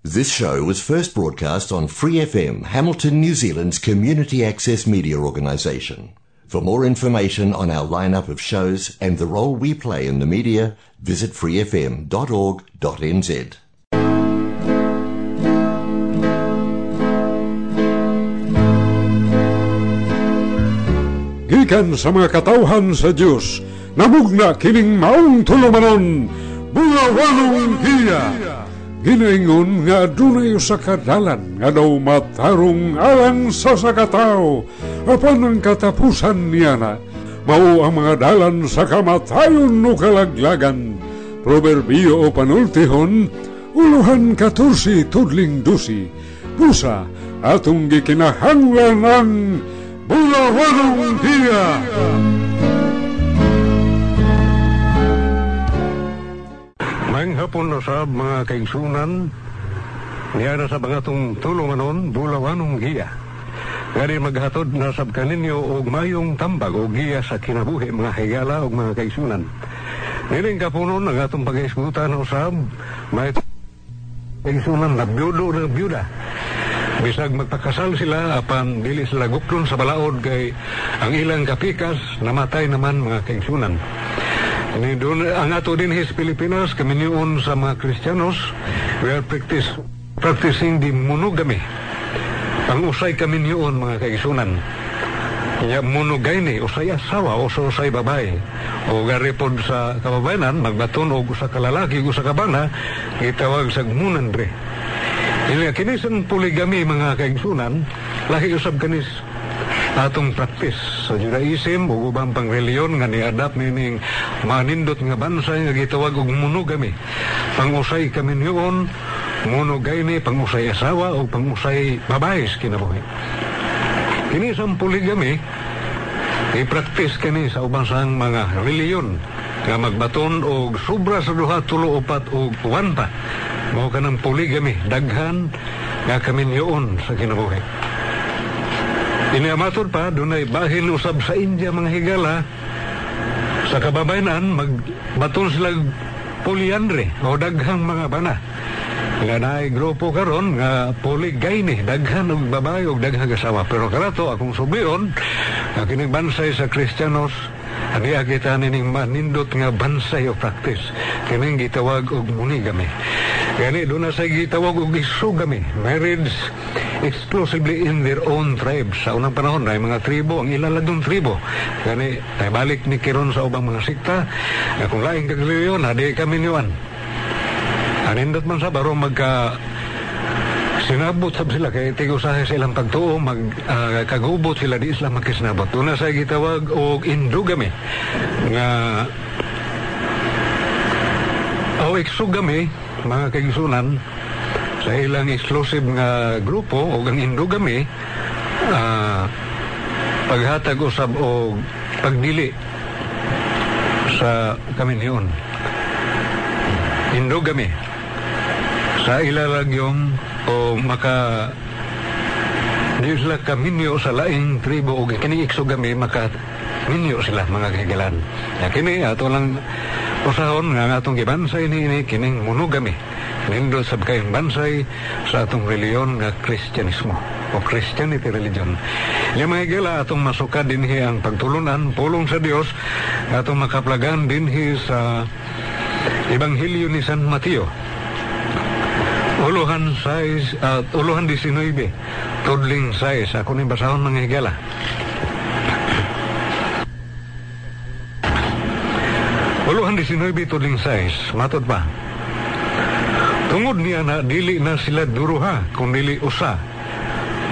This show was first broadcast on Free FM, Hamilton, New Zealand's community access media organisation. For more information on our lineup of shows and the role we play in the media, visit freefm.org.nz. Gikan sa mga katawhan sa Diyos, namugna kining maong tulumanon, bugawanong hiya. Ginaingon nga adunay usa ka dalan nga daw matarong alang sa sakataw apan ang katapusan niya na mao ang mga dalan sa kamatayon no kalaglagan. Proverbio o panultihon uluhan katursi tudling dusi. Pusa atong gikinahanglan ang bulawanong hiya. Maing hapon na sa mga kaigsunan, niya na sa mga tong tulunganon, bulawanong giya. Gani maghatod na sab kaninyo og mayong tambag o giya sa kinabuhi mga higala o mga kaigsunan. Niling kapunon ang atong pag-iskutan usab, may kaigsunan na byudo na byuda. Bisag magpakasal sila apan dili sila guklon sa balaod kay ang ilang kapikas namatay naman mga kaigsunan. Ini doon, ang ato din his Pilipinas, kami sa mga Kristiyanos, we are practice, practicing the monogamy. Ang usay kami niyon, mga kaisunan. Ya monogay ni, usay asawa, o sa usay babae. O garipod sa kababayanan, magbaton o sa kalalaki, o sa kabana, itawag sa gmunan bre. Ini kinis ang poligami, mga kaisunan, lahi usab kanis atong practice sa Judaism ug ubang pang reliyon nga niadap nining manindot nga bansay nga gitawag og monogamy. Pangusay kami niyon monogamy pangusay asawa o pangusay babae kinabuhi. Kini sa polygamy i-practice kini sa ubang sang mga reliyon nga magbaton og sobra sa duha tulo upat og uwan pa mao kanang polygamy daghan nga kami niyon sa kinabuhi. Iniamatod pa, dunay bahin usab sa India mga higala. Sa kababayanan, magbaton sila polyandry o daghang mga bana. Nga naay grupo karon nga polygamy, daghan og babae og daghang asawa. Pero karato akong subion, nga kining bansay sa Kristiyanos, Ani kita nining manindot nga bansay o practice. Kining gitawag og monogamy. Gani doon na sa gitawag og isugamy. Marriage exclusively in their own tribes. Sa unang panahon, ay mga tribo, ang ilaladong tribo. Gani, ay balik ni Kiron sa ubang mga sikta, na kung laing kagliyon, hadi kami niwan. Anindot man sa baro magka sinabot sab sila kay tigo sa silang pagtuo mag uh, kagubot sila di sila makisnabot una sa gitawag og indugami nga o iksugami mga kaigsunan sa ilang exclusive nga grupo o ang indugami uh, paghatag usab o pagdili sa kaminyon indugami sa ilalagyong o maka sila kaminyo sa laing tribo o kini iksugami maka minyo sila mga kahigalan. Ya, kini ato lang usahon nga atong gibansay ni ini kining monogamy. Nindo sab kayong bansay sa atong reliyon nga Kristyanismo o Christianity religion. Ya mga higala atong masukad dinhi ang pagtulunan, pulong sa Dios atong makaplagan dinhi sa Ebanghelyo ni San Mateo Uluhan 6, uh, uluhan 19, tudling 6. Ako ni basahon mga higala. Uluhan 19, tudling 6. Matod pa. Tungod niya na dili na sila duruha, kung dili usa.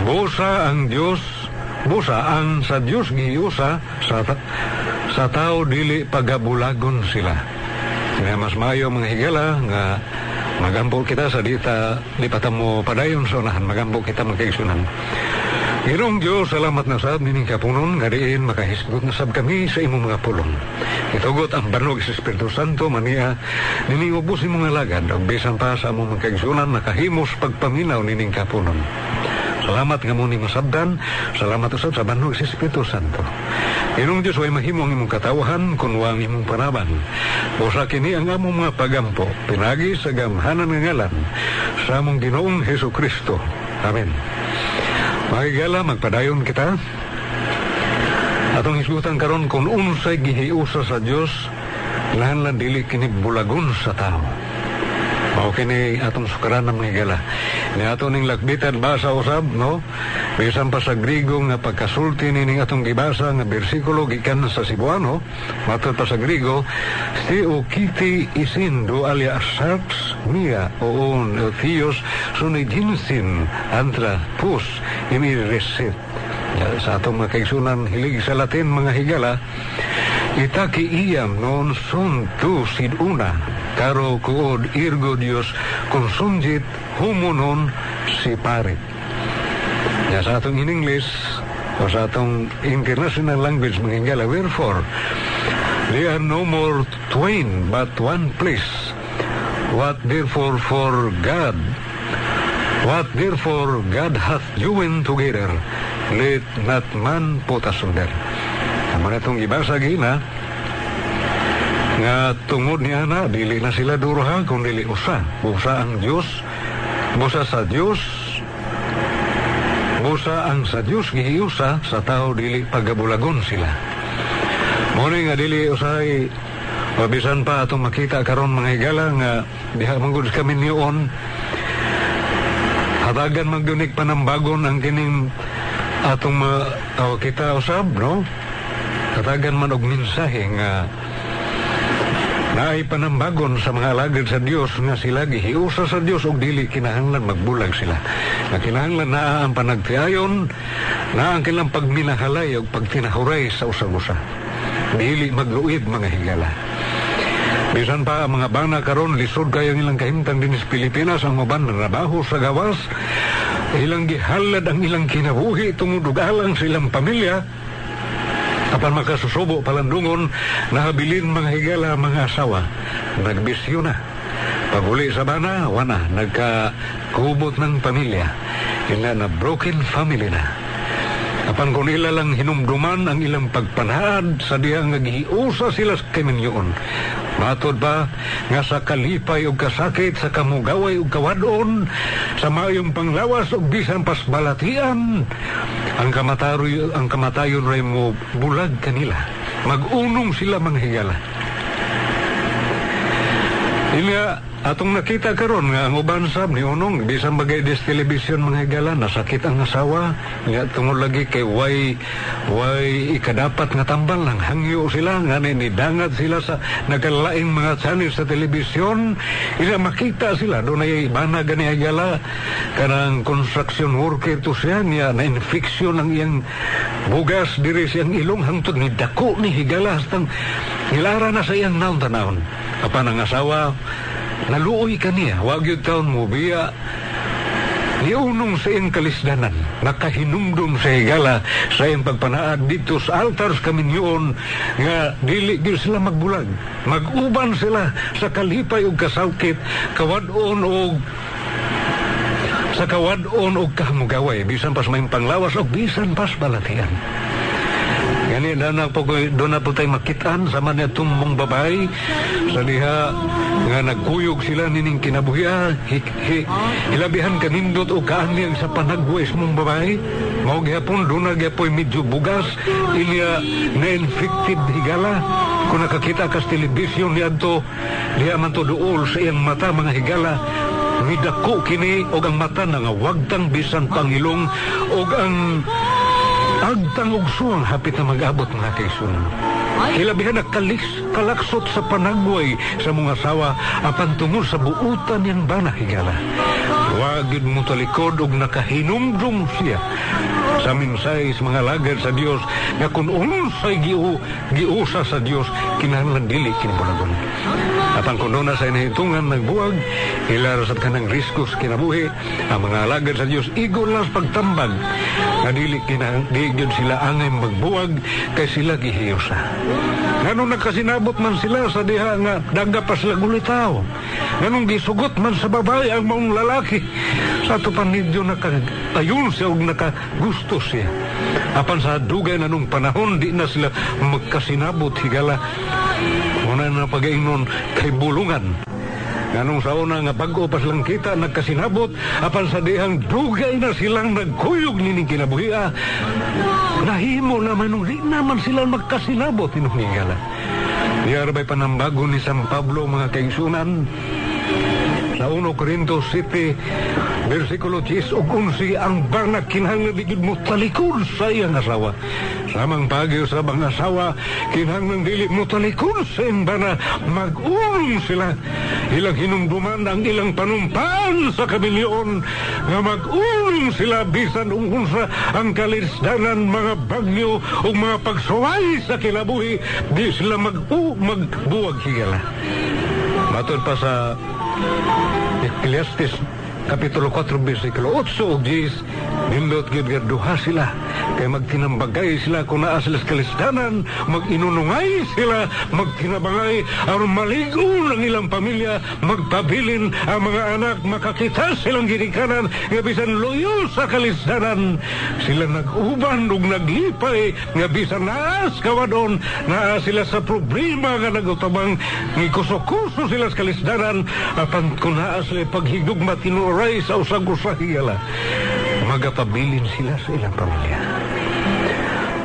Busa ang Diyos, busa ang sa Diyos giusa sa, ta- sa tao dili pagabulagon sila. Kaya mas mayo mga higala nga magambo kita sa dita di mo padayon sa unahan magambo kita magkaigsunan Irong Diyos, salamat na sab nining kapunon, nga diin makahisgot na sab kami sa imong mga pulong. Itugot ang banog sa Espiritu Santo, mania, nining ubos imong alagad, og bisan pa sa among magkaigsunan, nakahimos pagpaminaw nining kapunon. Salamat nga mo ni masabdan, salamat usab sa banog sa Espiritu Santo. Inong Diyos way mahimo ang imong katawahan kun wa ang imong panaban. O sa kini ang among mga pagampo, pinagi sa gamhanan nga ngalan sa among Ginoong Heso Kristo. Amen. Makigala, magpadayon kita. Atong isgutan karon kung unsay gihiusa sa Dios lahan lang dili kini bulagon sa tao. Mao kini atong sukaran ng mga gala. Ni ato ning lakbitan basa usab, no? Bisan pa sa Grigo nga pagkasulti ni ning atong gibasa nga bersikulo gikan sa Cebuano, matod pa sa Grigo, si ukiti isindo alia sarks mia oon theos sunidinsin antra pus imi reset. Sa atong mga kaigsunan hilig sa Latin mga higala, Itaki iyam non son tu sid una, karo kuod irgo Dios konsumjit humunon si parit. Ya sa atong in English, o sa atong international language manginggala, wherefore, they are no more twain but one place. What therefore for God, what therefore God hath joined together, let not man put asunder. Naman itong ibasa gina, nga tungod ni ana, dili na sila duruha kung dili usa. Busa ang Diyos, busa sa Diyos, busa ang sa Diyos gihiusa, sa tao dili pagabulagon sila. Muna nga dili usay, mabisan pa atong makita karon mga higala nga diha manggod kami niyon, hatagan magdunik panambagon ang kining atong mga uh, kita usab, no? Katagan man og mensahe nga naay panambagon sa mga alagad sa Dios nga sila gihiusa sa Dios og dili kinahanglan magbulag sila. Nga kinahanglan na ang panagtiayon, na ang kilang pagminahalay og pagtinahuray sa usag-usa. Dili magluid mga higala. Bisan pa ang mga bana karon lisod kayo ang ilang kahimtang din sa Pilipinas ang maban trabaho sa gawas ilang gihalad ang ilang kinabuhi tungod alang sa ilang pamilya Apan makasusubo palandungon, nahabilin mga higala mga asawa. Nagbisyo na. Paguli sa bana, wana, nagkakubot ng pamilya. Ina na broken family na. Apan kung ila lang hinumduman ang ilang pagpanahad sa diha nga giusa sila sa kaminyoon. Matod ba nga sa kalipay o kasakit sa kamugaway o kawadon sa mayong panglawas o bisan pas balatian ang kamatayoy ang kamatayon ray mo bulag kanila. Magunong sila mga higala. Atong nakita karon nga ang uban sab ni unong bisan bagay des television mga higala nasakit ang asawa nga tungod lagi kay way way ikadapat nga tambal lang hangyo sila nga ni dangat sila sa nagkalaing mga channel sa telebisyon. Ila makita sila do ay bana gani higala kanang construction worker to siya niya na infection ang iyang bugas diri siyang ilong hangtod ni dako ni higala hastang nilara na sa iyang naon tanawon apan ang asawa naluoy kaniya, wag yung taon mo, biya, niunong sa iyang kalisdanan, nakahinumdum sa higala sa iyang pagpanaad dito sa altars kaminyoon nga dili gyud sila magbulag. Maguban sila sa kalipay ug kasawkit, kawadon og sa kawadon og kahamugaway, bisan pas may panglawas og bisan pas balatian. Gani na na po doon na po tayo makitaan. Sa man itong mong babae. Sa diha nga nagkuyog sila nining kinabuhi hi, hi, hilabihan kanindot o kaanyang sa panagwes mong babae. Mao gihapon doon na gihapoy medyo bugas. Inya na-infected higala. Kung nakakita kas telebisyon ni Adto diha man to duol sa iyang mata mga higala. Midako kini og ang mata nga wagtang bisan pangilong og ang Agtang suwang hapit na mag-abot mga kaisunan. Hilabihan na kalis, kalaksot sa panagway sa mga asawa apan tungod sa buutan niyang bana higala. Wagid mo talikod og nakahinumdum siya sa minsay sa mga lagad sa Dios nga kung unsay giu, giusa sa Dios kinahanglan dili kinabulagon. Apan doon na sa inahitungan nagbuwag, ilara sa kanang riskos kinabuhi, ang mga alagad sa Dios igol lang pagtambag nga dili sila angay magbuwag kay sila gihiyosa. Nganong nakasinabot man sila sa diha nga daga pa sila gulitaw. Nganong gisugot man sa babae ang maong lalaki. Sa ito panidyo nakatayon siya o nakagusto siya. Apan sa dugay na nung panahon, di na sila magkasinabot higala. Muna na pag-ingnon kay bulungan. Ganong sa una nga bago pa silang kita nagkasinabot, apan sa dihang dugay na silang nagkuyog nining kinabuhi, nahimo naman nung di naman sila magkasinabot inungigala. Diyar ba'y panambago ni San Pablo mga kaigsunan, sa 1 Corinto 7, versikulo 10 o 11, ang bana kinahanglan digid mo talikod sa iyang asawa. Samang pagyo sa bang asawa, kinahanglan dili mo talikod sa iyang bana, mag-ulong sila. Ilang hinumduman ang ilang panumpaan sa kamilyon, nga mag-ulong sila bisan ungunsa ang kalisdanan mga bagyo o mga pagsuway sa kilabuhi, di sila mag-u, magbuwag higala. Matod pa sa Ecclesiastes Kapitulo 4, versikulo 8 o 10, nindot gid duha sila. Kay magtinambagay sila kung naa sila kalisdanan, mag-inunungay sila, magtinabangay, aron maligo ng ilang pamilya, magpabilin ang mga anak, makakita silang ginikanan, nga bisan loyo sa kalisdanan. Sila nag-uban ug naglipay, nga bisan naas kawadon, naa sila sa problema nga nagutabang, ngikuso-kuso sila sa kalisdanan, apan kung naa sila paghigugma tinuray sa usag-usahiyala, magapabilin sila sa ilang pamilya.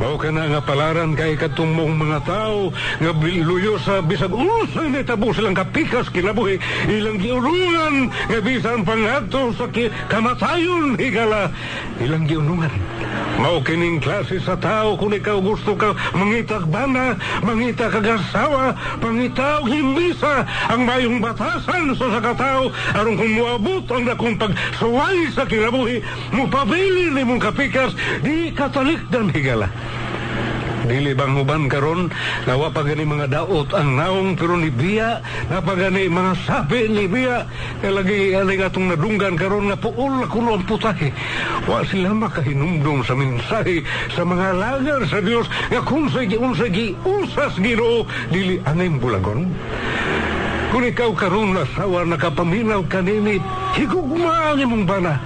Mao ka na nga palaran kay katumong mga tao nga luyo sa bisag usay ni tabo silang kapikas kinabuhi ilang giulungan nga bisan pangato sa kamatayon higala. Ilang giulungan mao kining klase sa tao kung ikaw gusto ka mangitag bana mangita kagasawa pangitaw himbisa ang mayong batasan sa sa katao aron kung muabot ang dakong pagsuway sa kinabuhi mupabili ni mong kapikas di katalikdan higala Dili bang uban karon nawa pa gani mga daot ang naong pero ni biya na pa gani mga sabi ni biya kay lagi ani atong nadunggan karon nga puol kuno ang putahe wa sila makahinumdum sa mensahe sa mga lagar sa Dios nga kung sa giunsa gi usas Ginoo dili angay bulagon kung ikaw karon na sawa nakapaminaw kanini, higugma ang imong bana.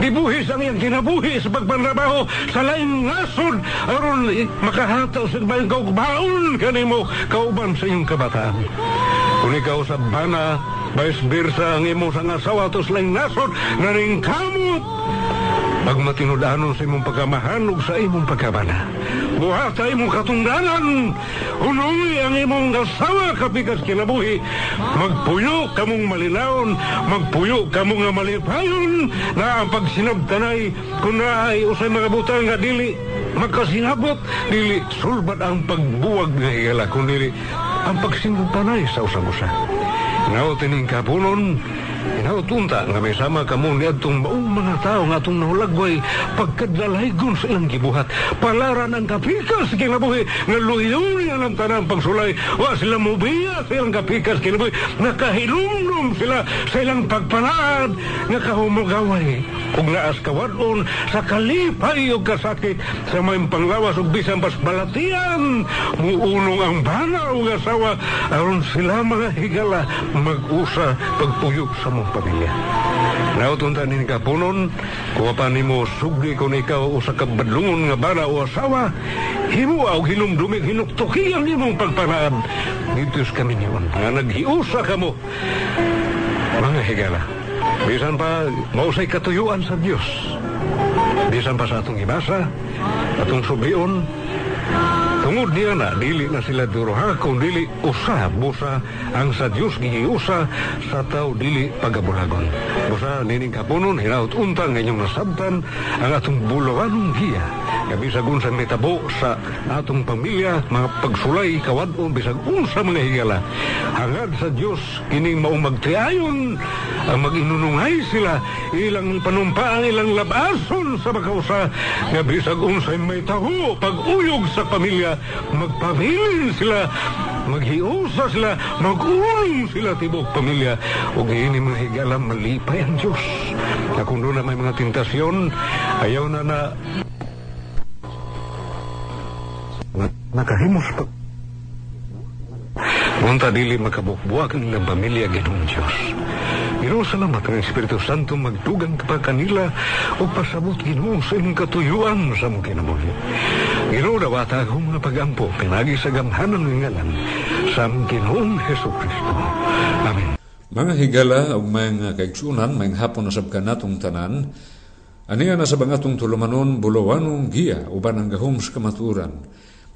Dibuhis ang iyang kinabuhi sa pagpanrabaho sa laing nasod aron makahataw sa bayang kaugbaon kanimo kauban sa iyong kabataan. Kung ikaw sa bana, vice versa ang imo sa asawa tos laing nasod na ring kamot pag matinudanon sa imong pagkamahanog sa imong pagkabana. Buhata imong katungdanan. Unungi ang imong gasawa kapikas kinabuhi. Magpuyo kamong malinaon. Magpuyo kamong nga malipayon na ang pagsinabtanay kung naay usay mga butang nga dili makasinabot dili sulbat ang pagbuwag nga higala kung dili ang pagsinabtanay sa usag-usa. Ngaw tining kapunon, Inautunta nga may sama kamo ni atong maong mga tao nga atong nahulagway pagkadalaygon sa ilang gibuhat. Palaran ang kapikas kinabuhi nga luyon niya ng tanang pagsulay. Wa sila mubiya sa ilang kapikas kinabuhi. Nakahilumdum sila sa ilang pagpanaan nga kahumugaway. Kung naas kawadon sa kalipay o kasakit sa may panglawas o bisan pas balatian. Muunong ang bana o asawa aron sila mga higala mag-usa pagpuyok sa mong pamilya. Nautunta ni kapunon, kuha pa ni mo sugdi kung ikaw usa ka badlungon nga bana o asawa, himo aw hinumdumig hinuktuki ang imong pagpanaan. Dito kami niyon, nga naghiusa ka mo. Mga higala, bisan pa mausay katuyuan sa Dios. Bisan pa sa atong ibasa, atong subion, Tungod niya na, dili na sila duruha kung dili usa, busa ang sa Diyos giusa sa tao dili pagabulagon. Busa nining kapunon, hinaut untang ngayong nasabtan ang atong bulawanong giya. Kabisag unsa metabo sa atong pamilya, mga pagsulay, kawadon, bisag unsa mga higala. Hangad sa Diyos, kining maong magtiayon, ang mag-inunungay sila, ilang panumpaan, ilang labason sa makausa, nga bisag unsay may taho, pag-uyog sa pamilya, magpabilin sila, maghiusa sila, mag-uling sila tibok pamilya. O ngayon mga higala, malipay ang Diyos. Na kung doon na may mga tentasyon, ayaw na na nakahimos pa. Munta dili makabukbuak ang pamilya ginong Diyos. Ginoo salamat ang Espiritu Santo magdugang pa kanila o pasabot ginoo sa imong katuyuan sa mong kinabuhi. Ginoo dawata akong mga pagampo pinagi sa gamhanan ng ngalan sa aming Ginoong Heso Kristo. Amen. Mga higala o mga kaigsunan, mga hapon na sabkan natong tanan, aniya na sa bangatong tulumanon bulawanong giya uban ang gahums kamaturan.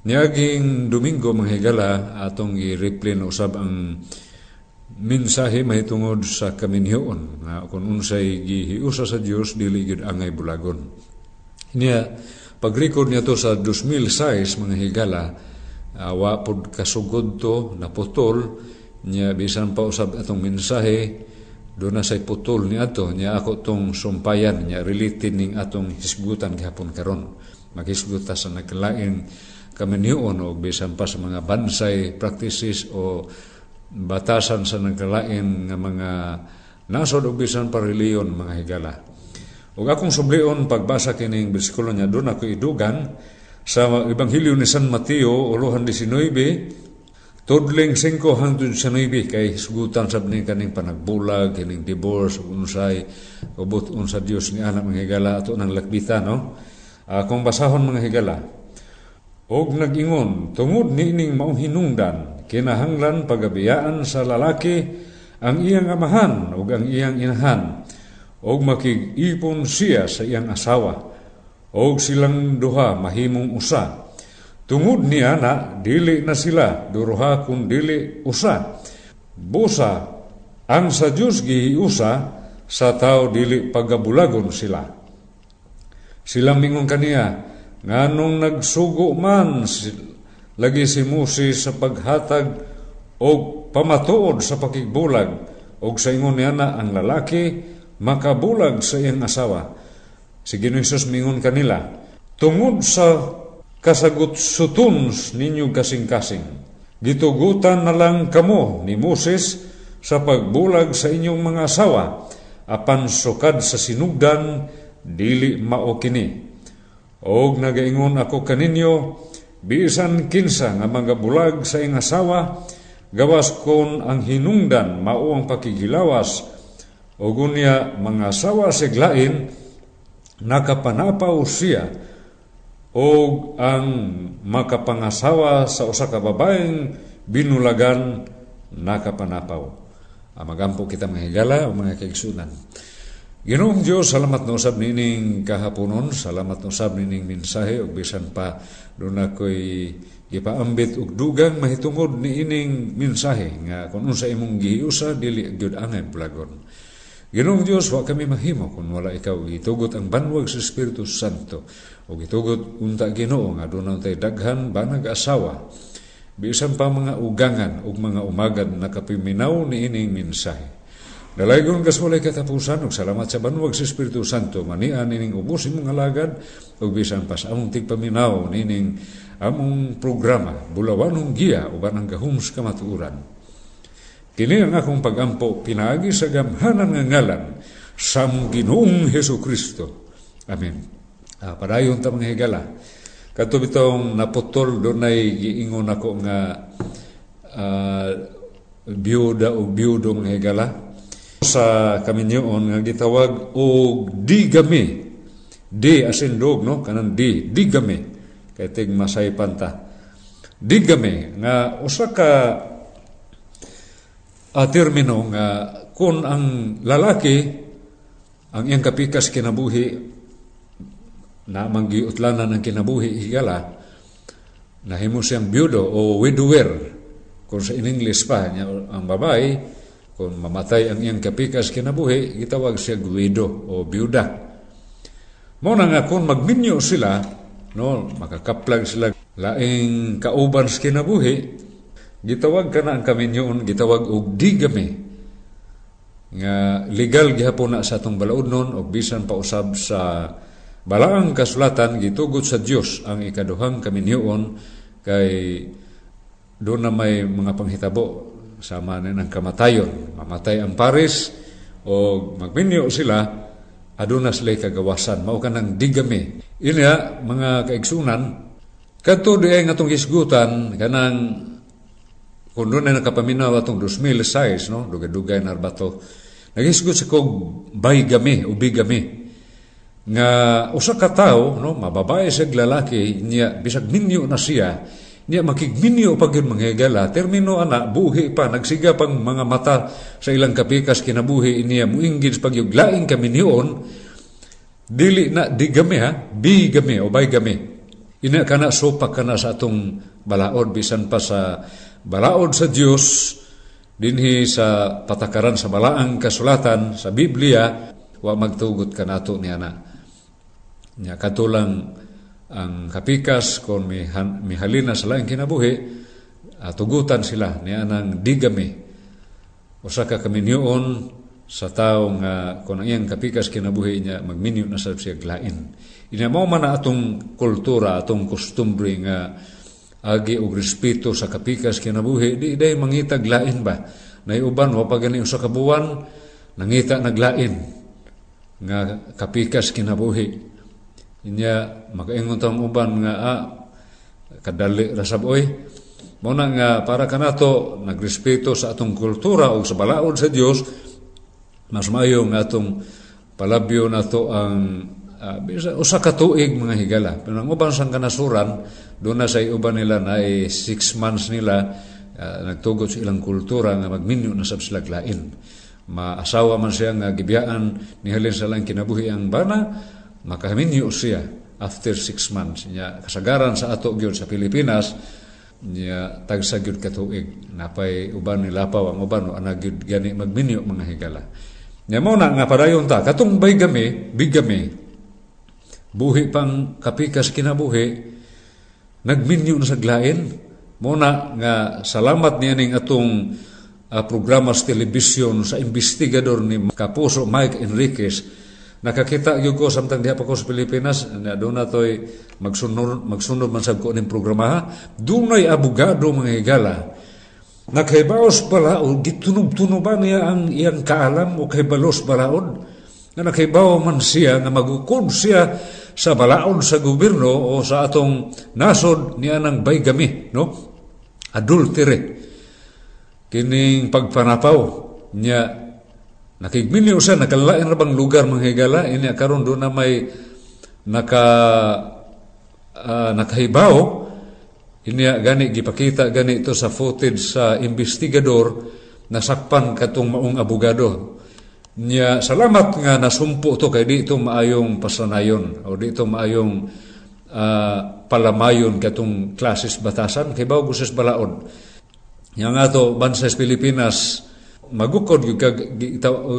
Niyaging Domingo mga higala atong i-replay na usab ang minsahe mahitungod sa kaminhiyon nga kung unsay gihiusa sa Dios dili angay bulagon. Niya pag-record niya to sa 2006 mga higala awa pod kasugod to naputol. Nya bisan pa usab atong mensahe do na say putol ni ato. Nya ako tong sumpayan nya related ning atong hisgutan gihapon karon. Maghisguta sa naglain kamanion o bisan pa sa mga bansay practices o batasan sa nagkalain nga mga nasod o bisan pa reliyon mga higala. Ug akong sublion pagbasa kining bersikulo nya doon ako idugan sa Ebanghelyo ni San Mateo, uluhan 19, Tudling 5 hangtod sa 9 kay sugutan sab ni kaning panagbulag kining divorce unsay ubot unsa Dios ni anak mga higala. Ato nang lakbita no? Kung basahon mga higala og nagingon tungod niining maong hinungdan kinahanglan pagabiyaan sa lalaki ang iyang amahan ug ang iyang inahan og makig-ipon siya sa iyang asawa og silang duha mahimong usa Tungod niya na dili na sila duruha kun dili usa. Busa ang sa Dios gihiusa sa tao dili pagabulagon sila. Sila mingon kaniya nganong nagsugo man lagi si Moses sa paghatag og pamatuod sa pakigbulag og sa ingon niya na ang lalaki makabulag sa iyang asawa. Si Ginoong mingon kanila, tungod sa kasagot sutuns ninyo kasing-kasing. Gitugutan na lang kamo ni Moses sa pagbulag sa inyong mga asawa, apan sukad sa sinugdan, dili mao kini. Og nagaingon ako kaninyo, bisan kinsa nga mga bulag sa ing asawa, gawas kon ang hinungdan mao ang pakigilawas, o gunya mga asawa siglain, nakapanapaw siya, o ang makapangasawa sa usa ka babaeng binulagan nakapanapaw. Ah, magampo kita mga higala o mga kaigsunan. Ginoong Diyos, salamat no sab nining kahaponon, salamat no sab nining mensahe ug bisan pa doon ako'y gipaambit og dugang mahitungod ni ining mensahe nga kung unsa imong gihiusa dili gyud angay blagon. Ginoong Diyos, wa kami mahimo kung wala ikaw. Itugot ang banwag sa Espiritu Santo. O gitugot unta Ginoo nga doon tay daghan banag asawa bisan pa mga ugangan ug mga umagad nakapiminaw ni ining mensahe Dalaygon kas walay katapusan ug salamat sa banwag sa Espiritu Santo manian ining ubos imong alagad ug bisan pa sa among tigpaminaw nining among programa bulawanong giya uban ang gahums kamatuuran Kini ang akong pagampo pinaagi sa gamhanan nga ngalan sa Ginoong Heso Kristo. Amen. Ah, padayon ta mga higala. Kato bitong naputol doon ay giingon ako nga uh, biyuda o biyudo mga higala. Sa kaminyoon nga gitawag o digami. Di asin dog, no? Kanan di. Digami. Kaya tig masay panta. Digami. Nga usa ka uh, termino nga kung ang lalaki ang iyang kapikas kinabuhi na manggiutlanan ang kinabuhi higala nahimo siyang byudo o widower kung sa in English pa ang babae kung mamatay ang iyang kapikas kinabuhi gitawag siya widow o byuda. Mo nga kung magminyo sila no makakaplag sila. Laing kauban sa kinabuhi gitawag ka na ang kaminyoon gitawag og digami. Nga legal gihapon na sa atong balaod nun o bisan pa usab sa Balaang kasulatan gitugot sa Dios ang ikaduhang kaminyoon kay doon na may mga panghitabo sama na ng kamatayon. Mamatay ang pares o magminyo sila aduna sila kagawasan. Mao kanang digami. Inya mga kaigsunan kadto di ay ngatong hisgutan kanang kung doon na nakapaminaw atong 2006 no? Dugay-dugay na bato nagisgot sa kog baygami o bigami nga usa ka tawo no? Mababae sa lalaki niya bisag minyo na siya niya makigminyo pag yun mga higala, termino ana, buhi pa, nagsiga pang mga mata sa ilang kapikas kinabuhi niya, muinggins pag yung kami niyon, dili na digami ha, bigami o baygami. Ina ka na sopak ka na sa atong balaod, bisan pa sa balaod sa Dios dinhi sa patakaran sa balaang kasulatan sa Biblia, wa magtugot ka nato niya na. Nya katulang ang kapikas kung may, may halina sa laing kinabuhi, uh, tugutan sila niya ng digami. Usa ka kami niyon sa tao nga kung ang iyang kapikas kinabuhi niya magminyo na sa siya glain. Ina mo man atong kultura, atong kostumbre nga agi og respeto sa kapikas kinabuhi, di day mangita glain ba? Naiuban wa pa gani usa ka nangita naglain nga kapikas kinabuhi. Inya makaingon tang uban nga ah, kadali rasab oy. Mo na nga para kanato nagrespeto sa atong kultura o sa balaod sa Dios mas maayo nga atong palabyo nato ang uh, bisa, usa ka tuig mga higala. Pero ang uban sang kanasuran doon na sa uban nila na ay six months nila uh, nagtugot sa ilang kultura nga magminyo na sab sila lain. Maasawa man siya nga gibiyaan ni halin sa lang kinabuhi ang bana makaminyo siya after six months. Nya, kasagaran sa ato gyud sa Pilipinas, niya tagsa gyud katuig napay uban ni lapaw ang uban no ana gyud gani magminyo mga higala. Nya mo na nga padayon ta katong baygami bigami buhi pang kapikas kinabuhi nagminyo na sa glain. Mo na nga salamat niya ning atong uh, programa sa telebisyon sa investigador ni Kapuso Mike Enriquez Nakakita yung ko samtang diha pa ko sa Pilipinas, na doon na to'y magsunod, magsunod man sab ko ning programa, doon ay abogado mga higala. Nakaibaos pala, o gitunog-tunuban niya ang iyang kaalam o kaibalos balaod, na nakaibaw man siya, na magukod siya sa balaod sa gobyerno o sa atong nasod niya ng baygami, no? Adultery. Kining pagpanapaw niya Nakigminyo siya, nakalain na bang lugar mga higala, ini karon doon na may naka, uh, nakahibaw, ini gani gipakita gani ito sa footage sa investigador nasakpan katong maong abogado. Niya, salamat nga nasumpo to kay di ito maayong pasanayon o di ito maayong uh, palamayon katong klases batasan kay bago sa balaod. Nga nga to, bansas Pilipinas, magukod yung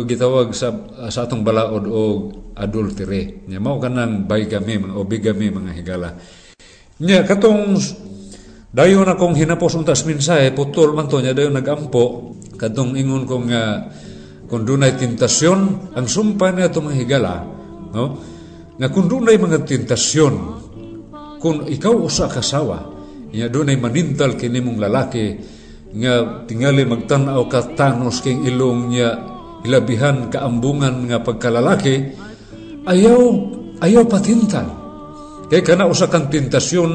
gitawag sa, sa atong balaod o adultery. Nya mao kanang bigamy o bigamy mga higala. Nya katong dayon akong hinapos untas minsahe putol man to nya dayon nagampo katong ingon ko nga kung dunay tentasyon ang sumpa niya itong mga higala no nga kung dunay mga tentasyon kung ikaw usa kasawa nya dunay manintal kini mong lalaki nga tingali magtanaw ka tanos king ilong niya ilabihan kaambungan nga pagkalalaki ayaw ayaw patintan kay kana usa kang tentasyon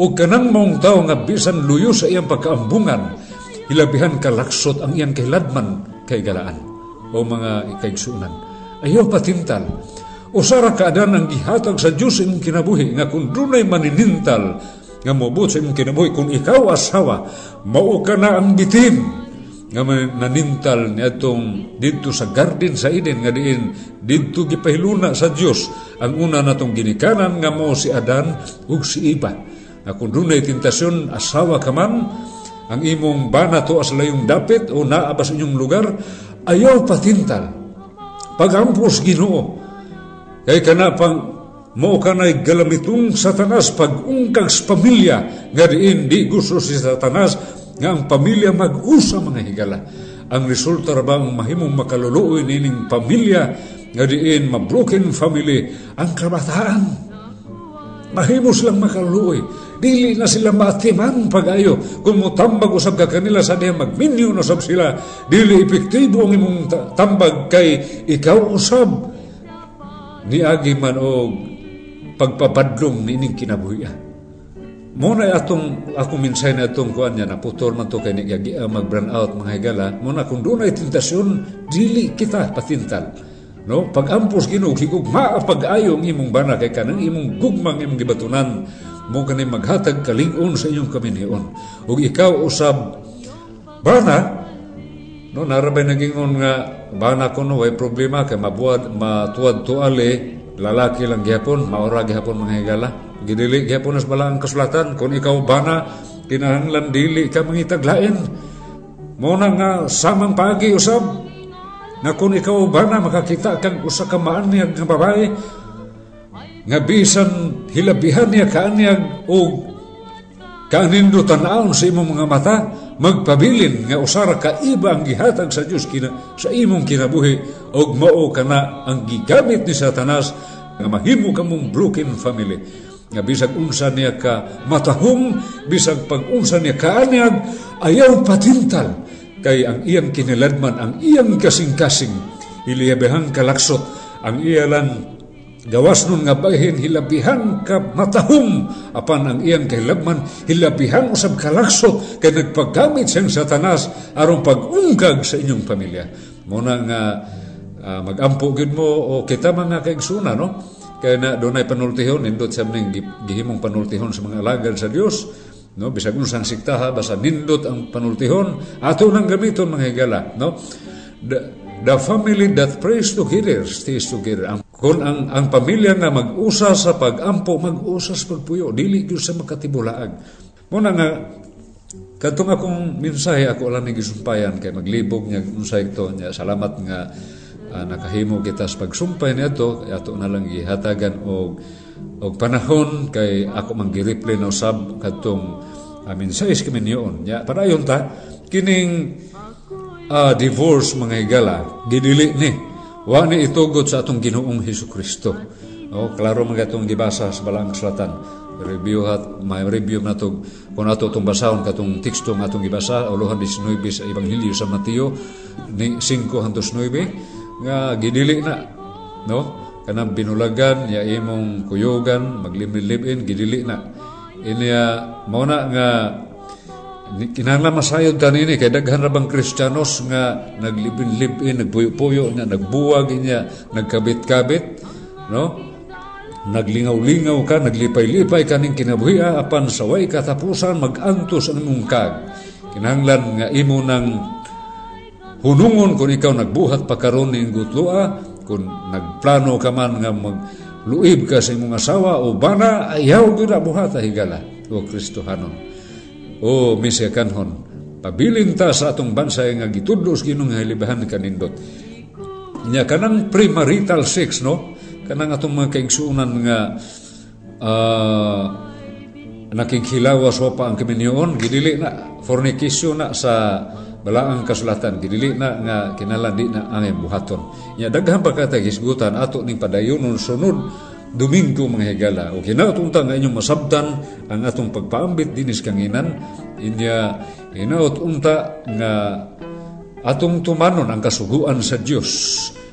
o kanang maong tao nga bisan luyo sa iyang pagkaambungan ilabihan kalaksot ang iyang kahiladman kay galaan. O mga ikaigsunan ayaw patintal usara kaadan ang gihatag sa Dios imong kinabuhi nga kung dunay maninintal nga mobot sa imong kinabuhi kung ikaw asawa mao ka na ang bitin nga nanintal niadtong didto sa garden sa Eden nga diin didto gipahiluna sa Dios. Ang una natong ginikanan nga mao si Adan ug si Eva nga kung dunay tentasyon asawa ka man ang imong bana to as layong dapit o naa ba sa inyong lugar ayaw patintal. Pagampos Ginoo. Kay kana pang mo kanay galamitong satanas pag ungkag sa pamilya nga diin di gusto si satanas nga ang pamilya mag-usa mga higala. Ang resulta ra bang mahimong makaluluoy nining pamilya nga diin ma-broken family? Ang kabataan. Mahimo silang makaluluoy. Dili na sila maatiman pag-ayo. Kung mo tambag usab ka kanila sa diya magminyo na sab sila. Dili epektibo ang imong tambag kay ikaw usab. Ni agi man og pagpapadlong nining kinabuhi. Mo na atong ako minsay na atong kuan niya naputol man to kay ni uh, mag burn out mga higala. Mo na kung dunay tentasyon dili kita patintal. No, pag ampos Ginoo higugma pag-ayong imong bana kay kanang imong gugmang imong gibatunan mo kani maghatag kalingon sa inyong kaminion. Ug ikaw usab bana no narabay nagingon nga bana ko no way problema kay mabuad matuad tuali lalaki lang gihapon maura gihapon mga higala. Gidili gihapon as bala kasulatan kung ikaw bana kinahanglan dili ka mangitaglain mo na nga samang pagi usab nga kung ikaw bana makakita kang usa ka maanyag nga babae nga bisan hilabihan niya kaanyag o Kaanindo tanawon sa imong mga mata, magpabilin nga usara ka iba ang gihatag sa Dios kina sa imong kinabuhi og mao kana ang gigamit ni Satanas nga mahimo ka mong broken family. Nga bisag unsa niya ka matahong bisag pag unsa niya kaanyag ayaw patintal. Kay ang iyang kiniladman ang iyang kasing-kasing iliyabehang kalaksot ang iyalan Gawas nun nga bahin hilabihan ka matahong apan ang iyang kahilabman hilabihan usab kalaksot kay nagpagamit siyang satanas aron pag-ungkag sa inyong pamilya. Muna nga uh, magampo gid mo o kita mga kaigsuna no? Kay na dunay panultihon nindot sa ning gihimong panultihon sa mga alagad sa Dios no? Bisag unsang siktaha basta nindot ang panultihon ato nang gamiton mga higala no? The, the family that prays together stays together. Ang kung ang, ang pamilya nga mag-usa sa pag-ampo, mag-usa sa pagpuyo, dili gyud sa makatibulaag. Muna nga, katong akong mensahe ako lang ni gisumpayan kay maglibog niya unsay ito niya salamat nga uh, nakahimo kita sa pagsumpay niadto ato na lang gihatagan og og panahon kay ako manggireply na usab kadtong uh, mensahe kami niyon nya padayon ta kining uh, divorce mga higala gidili ni Wa ni itugot sa atong Ginoong Hesus Kristo. Oh, klaro mga itong gibasa sa balang selatan. Review hat, may review na to kung ato itong basahon katong teksto nga atong gibasa, uluhan 19 sa Ebanghelyo sa Mateo, ni 5 hantos 9, nga gidili na, no? Kanang binulagan, ya imong kuyugan, maglimlib-in, gidili na. Inya, mo na nga Kinahanglan masayod ta nini kay daghan ra bang Kristiyanos nga naglibin-libin, nagpuyo-puyo nga nagbuwag niya, nagkabit-kabit, no? Naglingaw-lingaw ka, naglipay-lipay kaning kinabuhi apan sa way katapusan magantos ang imong kag. Kinahanglan nga imo nang hunungon kung ikaw nagbuhat pa karon ning gutlua, kung nagplano ka man nga magluib ka sa imong asawa o bana, ayaw gyud buhat higala o Kristohanon o misya kanhon pabilin ta sa atong bansa nga gitudlos ginong halibahan kanindot. Nya kanang premarital sex no? Kanang atong mga kaigsuunan nga uh, nakikhilawas wa pa ang kaminyoon gidili na fornication na sa balaang kasulatan gidili na nga kinala di na ang buhaton nya daghan pa ka hisgutan ato ning padayonon sunod Domingo mga higala. O kinautunta nga inyong masabtan ang atong pagpaambit dinis kanginan. Inya inautunta nga atong tumanon ang kasuguan sa Dios.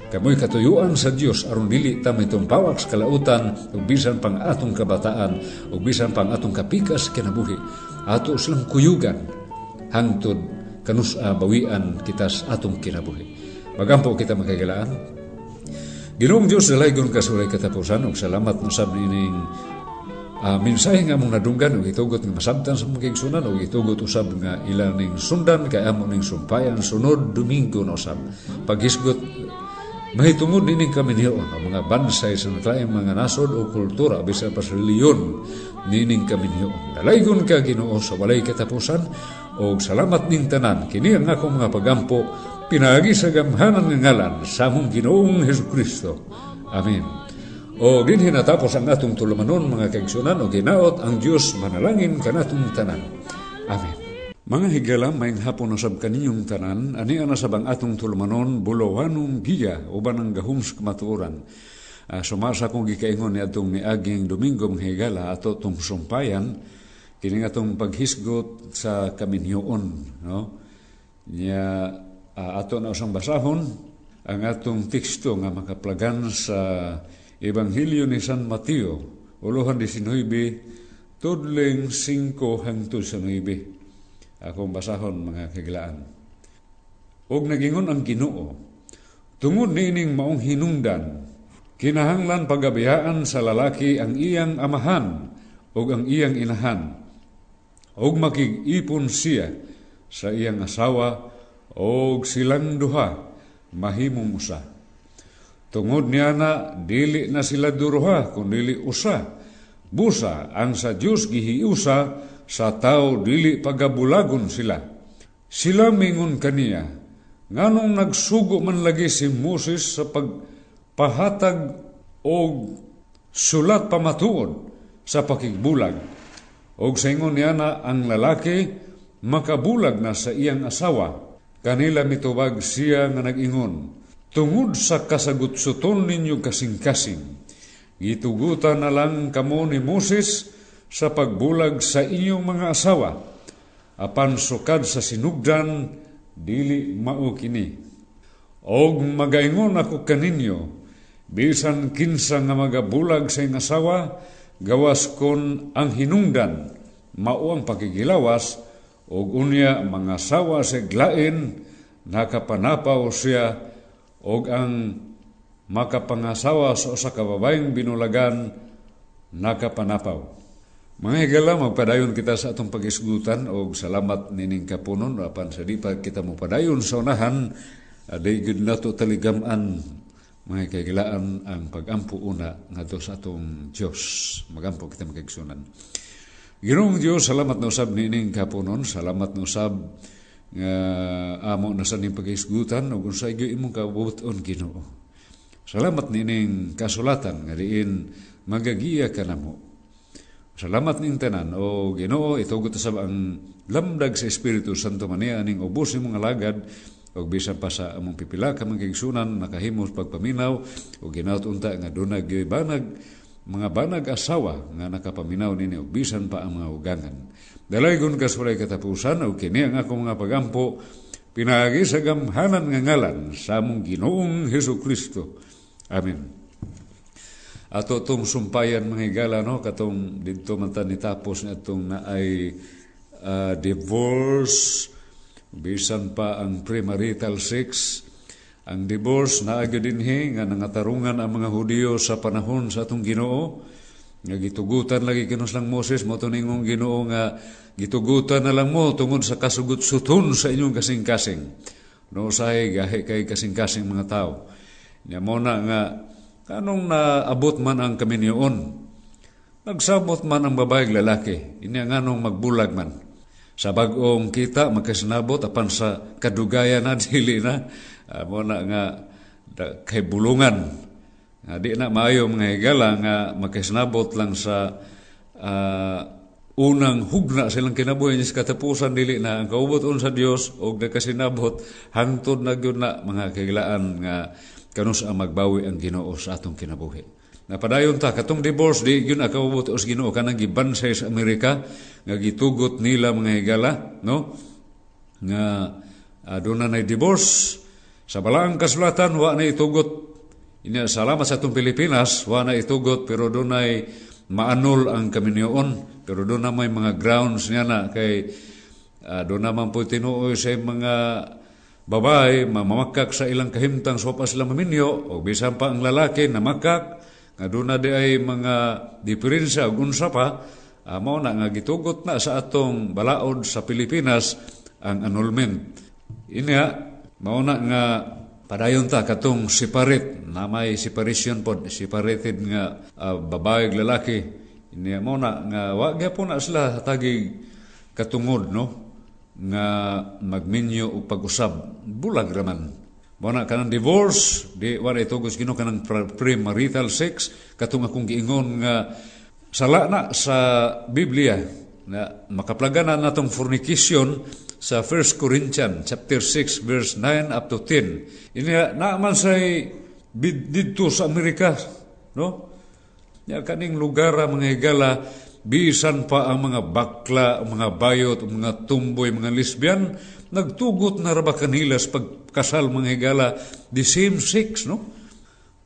Kamoy katuyuan sa Dios aron dili ta may tumpawak sa kalautan ug bisan pang atong kabataan ug bisan pang atong kapikas kinabuhi. Ato silang kuyugan hangtod kanus bawian kita sa atong kinabuhi. Magampo kita magkagilaan. Ginoong Diyos dalaygon ka sa katapusan ug salamat no sab ining uh, mensahe nga mong nadunggan ug itugot nga masabtan sa mga sunan ug itugot usab nga ilang ning sundan kay amo ning sumpayan sunod Domingo no sab paghisgot mahitungod nining kami niyo ang mga bansay sa natlaing mga nasod o kultura bisan pa sa reliyon nining kami niyo dalaygon ka Ginoo sa walay katapusan ug salamat ning tanan kini ang akong mga pagampo pinagi sa gamhanan ng ngalan sa among ginoong Heso Kristo. Amen. O dinhi natapos ang atong tulumanon mga kaigsunan o ginaot ang Dios manalangin kanatong tanan. Amen. Mga higala, may hapon nasab kaninyong tanan, ani anasabang atong tulumanon, bulawanong giya, uban ang gahums kamatuoran. Uh, sumasa kong gikaingon ni atong ni aging Domingo mga higala, ato tong sumpayan, kining atong paghisgot sa kaminyoon. No? Nya, uh, ato na usang basahon ang atong teksto nga makaplagan sa Ebanghelyo ni San Mateo, uluhan 19, tudling 5 hangtod sa 9. Akong basahon mga kagilaan. Og nagingon ang Ginoo, tungod nining maong hinungdan, kinahanglan pagabiyaan sa lalaki ang iyang amahan, o ang iyang inahan, o makig-ipon siya sa iyang asawa, o silang duha, mahimong usa. Tungod niya na, dili na sila duruha, kung dili usa. Busa, ang sa Diyos gihiusa, sa tao dili pagabulagon sila. Sila mingon kaniya, nganong nagsugo man lagi si Moses sa pagpahatag o sulat pamatuod sa pakigbulag. O sa ingon niya na ang lalaki makabulag na sa iyang asawa. Kanila mitubag siya nga nag-ingon, tungod sa kasagutsuton ninyo kasing-kasing, gitugutan na lang kamo ni Moses sa pagbulag sa inyong mga asawa, apan sukad sa sinugdan, dili mao kini. Og magaingon ako kaninyo, bisan kinsa nga magabulag sa asawa, gawas kon ang hinungdan, mao ang pakigilawas, og unya mga asawa sa glain, nakapanapaw siya, og ang makapangasawa sa usa ka babaeng binulagan, nakapanapaw. Mga higala, magpadayon kita sa atong pag-isgutan o salamat nining kapunon apan sa di kita mo padayon sa unahan aday gud nato taligaman mga kaigilaan ang pagampo una ngadto sa atong Dios magampo kita magigsunan. Ginoong Dios salamat na usab nining kapunon. Salamat na usab nga amo na sa ning pag-isgutan ug unsay gyud imong kabubuton Ginoo. Salamat nining kasulatan nga diin magagiya ka namo. Salamat ning tanan. O Ginoo itugot sa ang lamdag sa Espiritu Santo maniya aning ubos ni mga lagad o bisan pa sa among pipila ka mga kigsunan nakahimos pagpaminaw o ginaot unta nga dunag banag mga banag asawa nga nakapaminaw nini o bisan pa ang mga ugangan. Dalaygon kasulay katapusan o kini ang akong mga pagampo pinagi sa gamhanan nga ngalan sa among Ginoong Hesus Kristo. Amen ato itong sumpayan mga higala no katong dito man ta nitapos na itong na ay uh, divorce bisan pa ang premarital sex ang divorce na dinhi nga nangatarungan ang mga Hudiyo sa panahon sa atong Ginoo. Nga gitugutan lagi kinos lang Moses mo tuningong Ginoo nga gitugutan na lang mo tungod sa kasugot suton sa inyong kasing-kasing. No say gahi kay kasing-kasing mga tao. Nya mo na nga Kanong naabot man ang kaminyoon, nagsabot man ang babae lalaki, ini nga nung magbulag man. Sa bagong kita, magkasinabot, apan sa kadugaya na, dili na, uh, mo na nga, da, kay bulungan. Nga, di na maayo mga higala nga magkasinabot lang sa uh, unang hugna silang kinabuhi niya sa katapusan dili na ang kaubot sa Dios og nakasinabot hangtod na gyud na mga kagilaan nga kanus ang magbawi ang Ginoo sa atong kinabuhi. Napadayon ta katong divorce di gyud akawot os Ginoo kanang gibansay sa Amerika nga gitugot nila mga higala no? Nga aduna nay divorce. Sa balaang kasulatan wa na itugot ini salamat sa atong Pilipinas wa na itugot pero dunay maanol ang kaminyoon. Pero doon na may mga grounds niya na kay uh, doon naman po tinuoy sa mga babae mamamakak sa ilang kahimtang sopa sila maminyo o bisan pa ang lalaki na makak nga doon di ay mga diferensya unsa pa amo na nga gitugot na sa atong balaod sa Pilipinas ang annulment. Inya mao na nga padayon ta katong separate na may separation pod separated nga uh, babae ug lalaki. Inya mao na nga wa gyapon na sila tagi katungod no? Nga magminyo og pag-usab. Bulag raman mo na kanang divorce di wala itugos gino kanang premarital sex katong akong giingon nga sala na sa Biblia na makaplaganan natong fornication sa 1 Corinthians chapter 6 verse 9 up to 10 ini na man say didto sa Amerika no? Ya kaning lugar mga higala bisan pa ang mga bakla, mga bayot, mga tumboy, mga lesbian, nagtugot na raba kanila sa pagkasal mga higala, the same sex, no?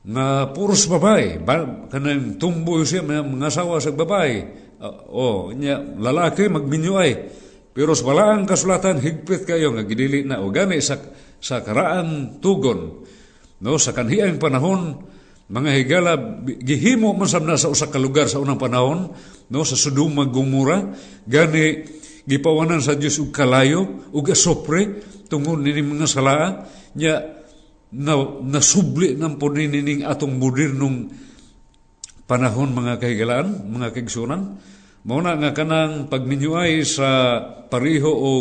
Nga puros babae, ba, kanang tumboy siya, mga, asawa sa babae, uh, oh, niya, lalaki magminyo ay, pero sa walaang kasulatan, higpit kayo, nga gidili na, o gani sa, sa karaan tugon, no, sa kanhiang panahon, mga higala, gihimo man na sa usa ka lugar sa unang panahon, no? Sa Sodoma Gomora. Gani gipawanan sa Dios og kalayo ug asopre tungod nini mga salaa nya na nasubli ng po nining atong modernong panahon mga kahigalaan, mga kaigsunan. Mauna nga kanang pagminyuay sa pareho o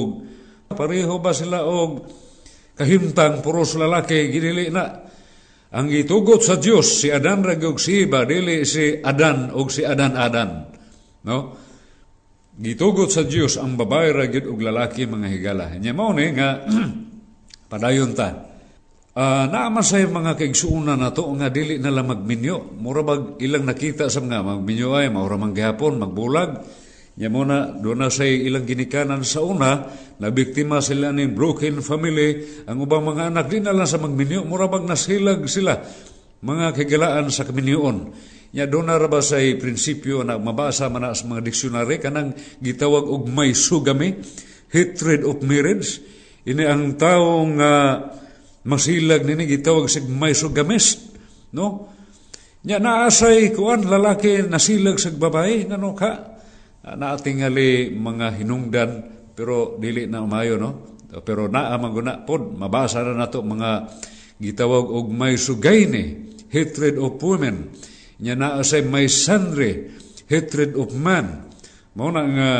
pareho ba sila og kahimtang puros lalaki ginili na ang gitugot sa Dios si Adan ra og si Eva dili si Adan og si Adan Adan no gitugot sa Dios ang babae ra og lalaki mga higala nya mao ni nga padayon ta Uh, naaman sa mga kaigsuunan na to nga dili na lang magminyo. Mura bag ilang nakita sa mga magminyo ay maura mang gihapon, magbulag. Nya mo na, doon na sa ilang ginikanan sa una, na biktima sila ng broken family, ang ubang mga anak di na lang sa magminyo, mura bag nasilag sila, mga kagilaan sa kaminyoon. Nya doon na raba sa prinsipyo na mabasa man sa mga diksyonary, kanang gitawag og may sugami, hatred of marriage. Ini ang taong uh, masilag nini gitawag sig may sugamis, no? Nya naasay kuan lalaki nasilag sa babae ngano ka naatingali mga hinungdan pero dili na umayo no pero naa maguna pod mabasa na nato mga gitawag og may sugay ni hatred of women nya naa say may sandre hatred of man mao na nga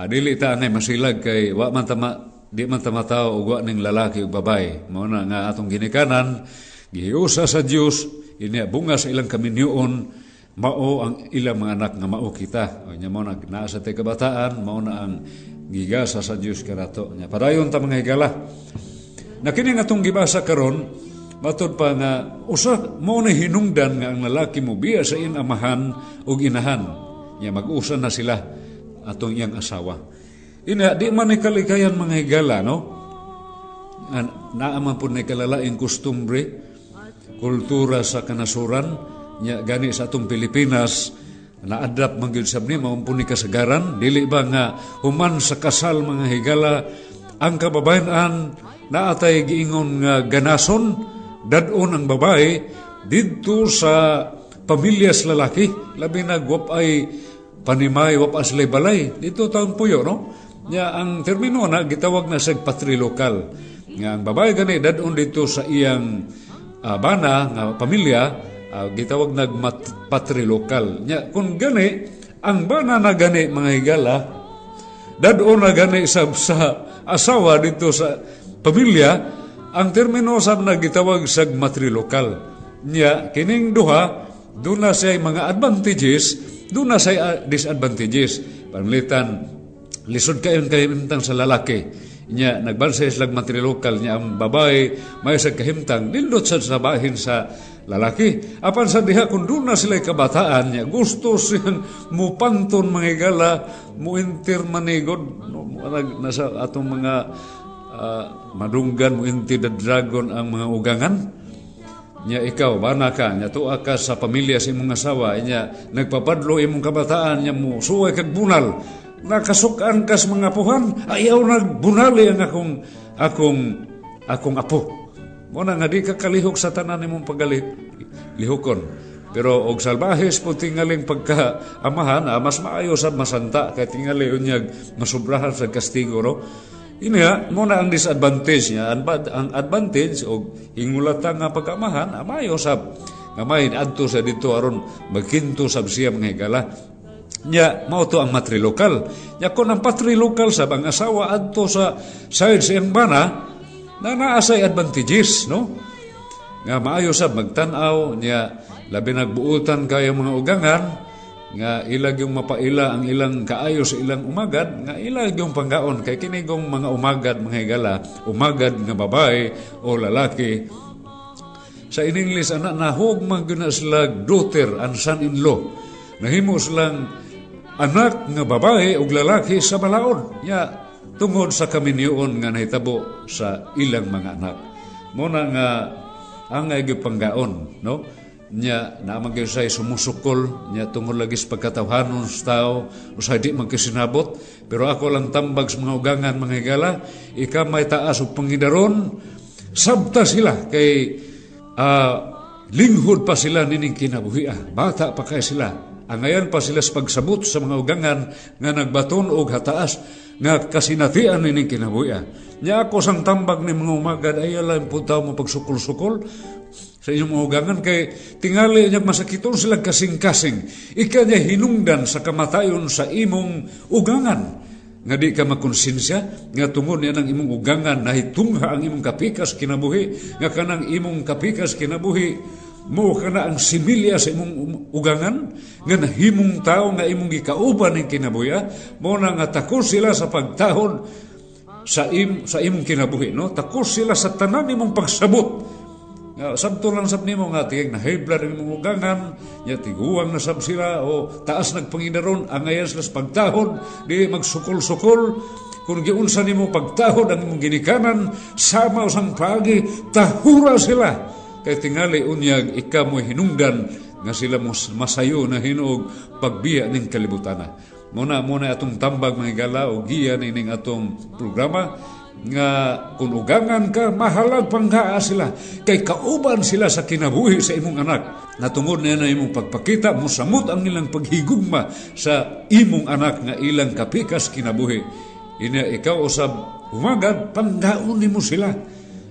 adili ta ngay masilag kay wa man tama di man tama tao og ning lalaki ug babae mao na nga atong ginikanan gihiusa sa Dios ini bunga sa ilang kaminyoon mao ang ilang mga anak nga mao kita. O nya mao na naa sa kabataan, mao na ang gigasa sa Dios kanato. Nya padayon ta mga higala. Na kini nga tong gibasa karon, matod pa nga usa mao na hinungdan nga ang lalaki mo biya sa iyang amahan ug inahan. Nya mag-usa na sila atong iyang asawa. Ina di man ni kalikayan mga higala no. Naa man pud ni kalalaing kustumbre kultura sa kanasuran nya gani sa atong Pilipinas na adapt man gyud sabni maumpuni kasagaran dili ba nga human sa kasal mga higala ang kababayan na atay giingon nga ganason dadon ang babae didto sa pamilya sa lalaki. Labi na gwap ay panimay wap aslay balay. Dito taon puyo no? Nya ang termino na gitawag na sa patrilokal nga ang babae gani dadon dito sa iyang uh, bana nga pamilya uh, gitawag nag patrilokal. Nya kun gani ang bana na gani mga higala dado na gani sa, sa asawa dito sa pamilya ang termino sa nagitawag sa matrilokal. Nya kining duha doon na say mga advantages, doon na say disadvantages. Panglitan lisod kayon kahimtang sa lalaki. Nya nagbansa slag matrilokal nya ang babae may sa kahimtang nindot sa sabahin sa lalaki. Apan sa diha kung doon na sila kabataan niya, gusto siyang mupanton mga igala, muintir manigod, no, nasa atong mga uh, madunggan, muintir the dragon ang mga ugangan. Nya ikaw, bana ka, nya tuwa ka sa pamilya sa imong asawa, nya nagpapadlo imong kabataan, nya mo suway kag bunal, nakasukan kas mga puhan, ayaw nagbunali ang akong akong akong apo. Muna nga di ka kalihok sa tanan imong pagalit, lihokon. Pero og salbahes po tingaling pagkaamahan, ah, mas maayo sa masanta kay tingali unyag masubrahan sa kastigo ro. Inya, muna ang disadvantage niya. Ang, advantage o hingulata nga pagkamahan, ah, maayo sab. Nga may adto sa dito aron magkinto sab siya mga higala. Nya, mao to ang matrilokal. Nya kon ang patrilokal sab ang asawa adto sa side sa bana, na naasay advantages, no? Nga maayo sa magtanaw niya labi nagbuutan kayo mga ugangan nga ilag yung mapaila ang ilang kaayo sa ilang umagad nga ilag yung panggaon kay kinigong mga umagad mga higala umagad nga babae o lalaki sa in English ana nahog man gyud sila daughter and son-in-law nahimo silang anak nga babae ug lalaki sa balaod ya tungod sa kaminyoon nga nahitabo sa ilang mga anak. Muna nga ang nga panggaon, no? Nya naman kayo say sumusukol, nya tungod lagi sa pagkatawhanon sa tao, usay di magkasinabot, pero ako lang tambag sa mga ugangan, mga higala, ika may taas o pangidaron, sabta sila kay uh, linghod pa sila nining kinabuhi. Bata pa kay sila. Angayan pa sila sa pagsabot sa mga ugangan nga nagbaton og hataas nga kasinatian ni kinabuya. Nya ako sang tambag ni mga umagad ay alam po mo pagsukol-sukol sa inyong mga ugangan kay tingali niya masakiton sila kasing-kasing. Ika niya hinungdan sa kamatayon sa imong ugangan. Nga di ka makonsensya nga tungod niya ng imong ugangan na hitungha ang imong kapikas kinabuhi nga kanang imong kapikas kinabuhi mo kana ang similya sa imong ugangan nga nahimong tao nga imong gikauban ng kinabuya mo na nga takos sila sa pagtahon sa im sa imong kinabuhi no? Takos sila sa tanan imong pagsabot nga sabto lang sab nimo nga tigay na high blood imong ugangan nya tiguwang na sab sila o taas nagpanginaron angayan sila sa pagtahon di magsukol-sukol. Kung giunsa nimo pagtahod ang imong ginikanan sama usang pagi tahura sila. Kay tingali unyag ika mo hinungdan nga sila masayo na hinog pagbiya ning kalibutana. Muna muna atong tambag mga gala o giya ning atong programa nga kung ugangan ka mahalag panggaa sila. Kay kauban sila sa kinabuhi sa imong anak. Natungod na na imong pagpakita musamot ang ilang paghigugma sa imong anak nga ilang kapikas kinabuhi. Ina ikaw usab humagad panggaon nimo sila.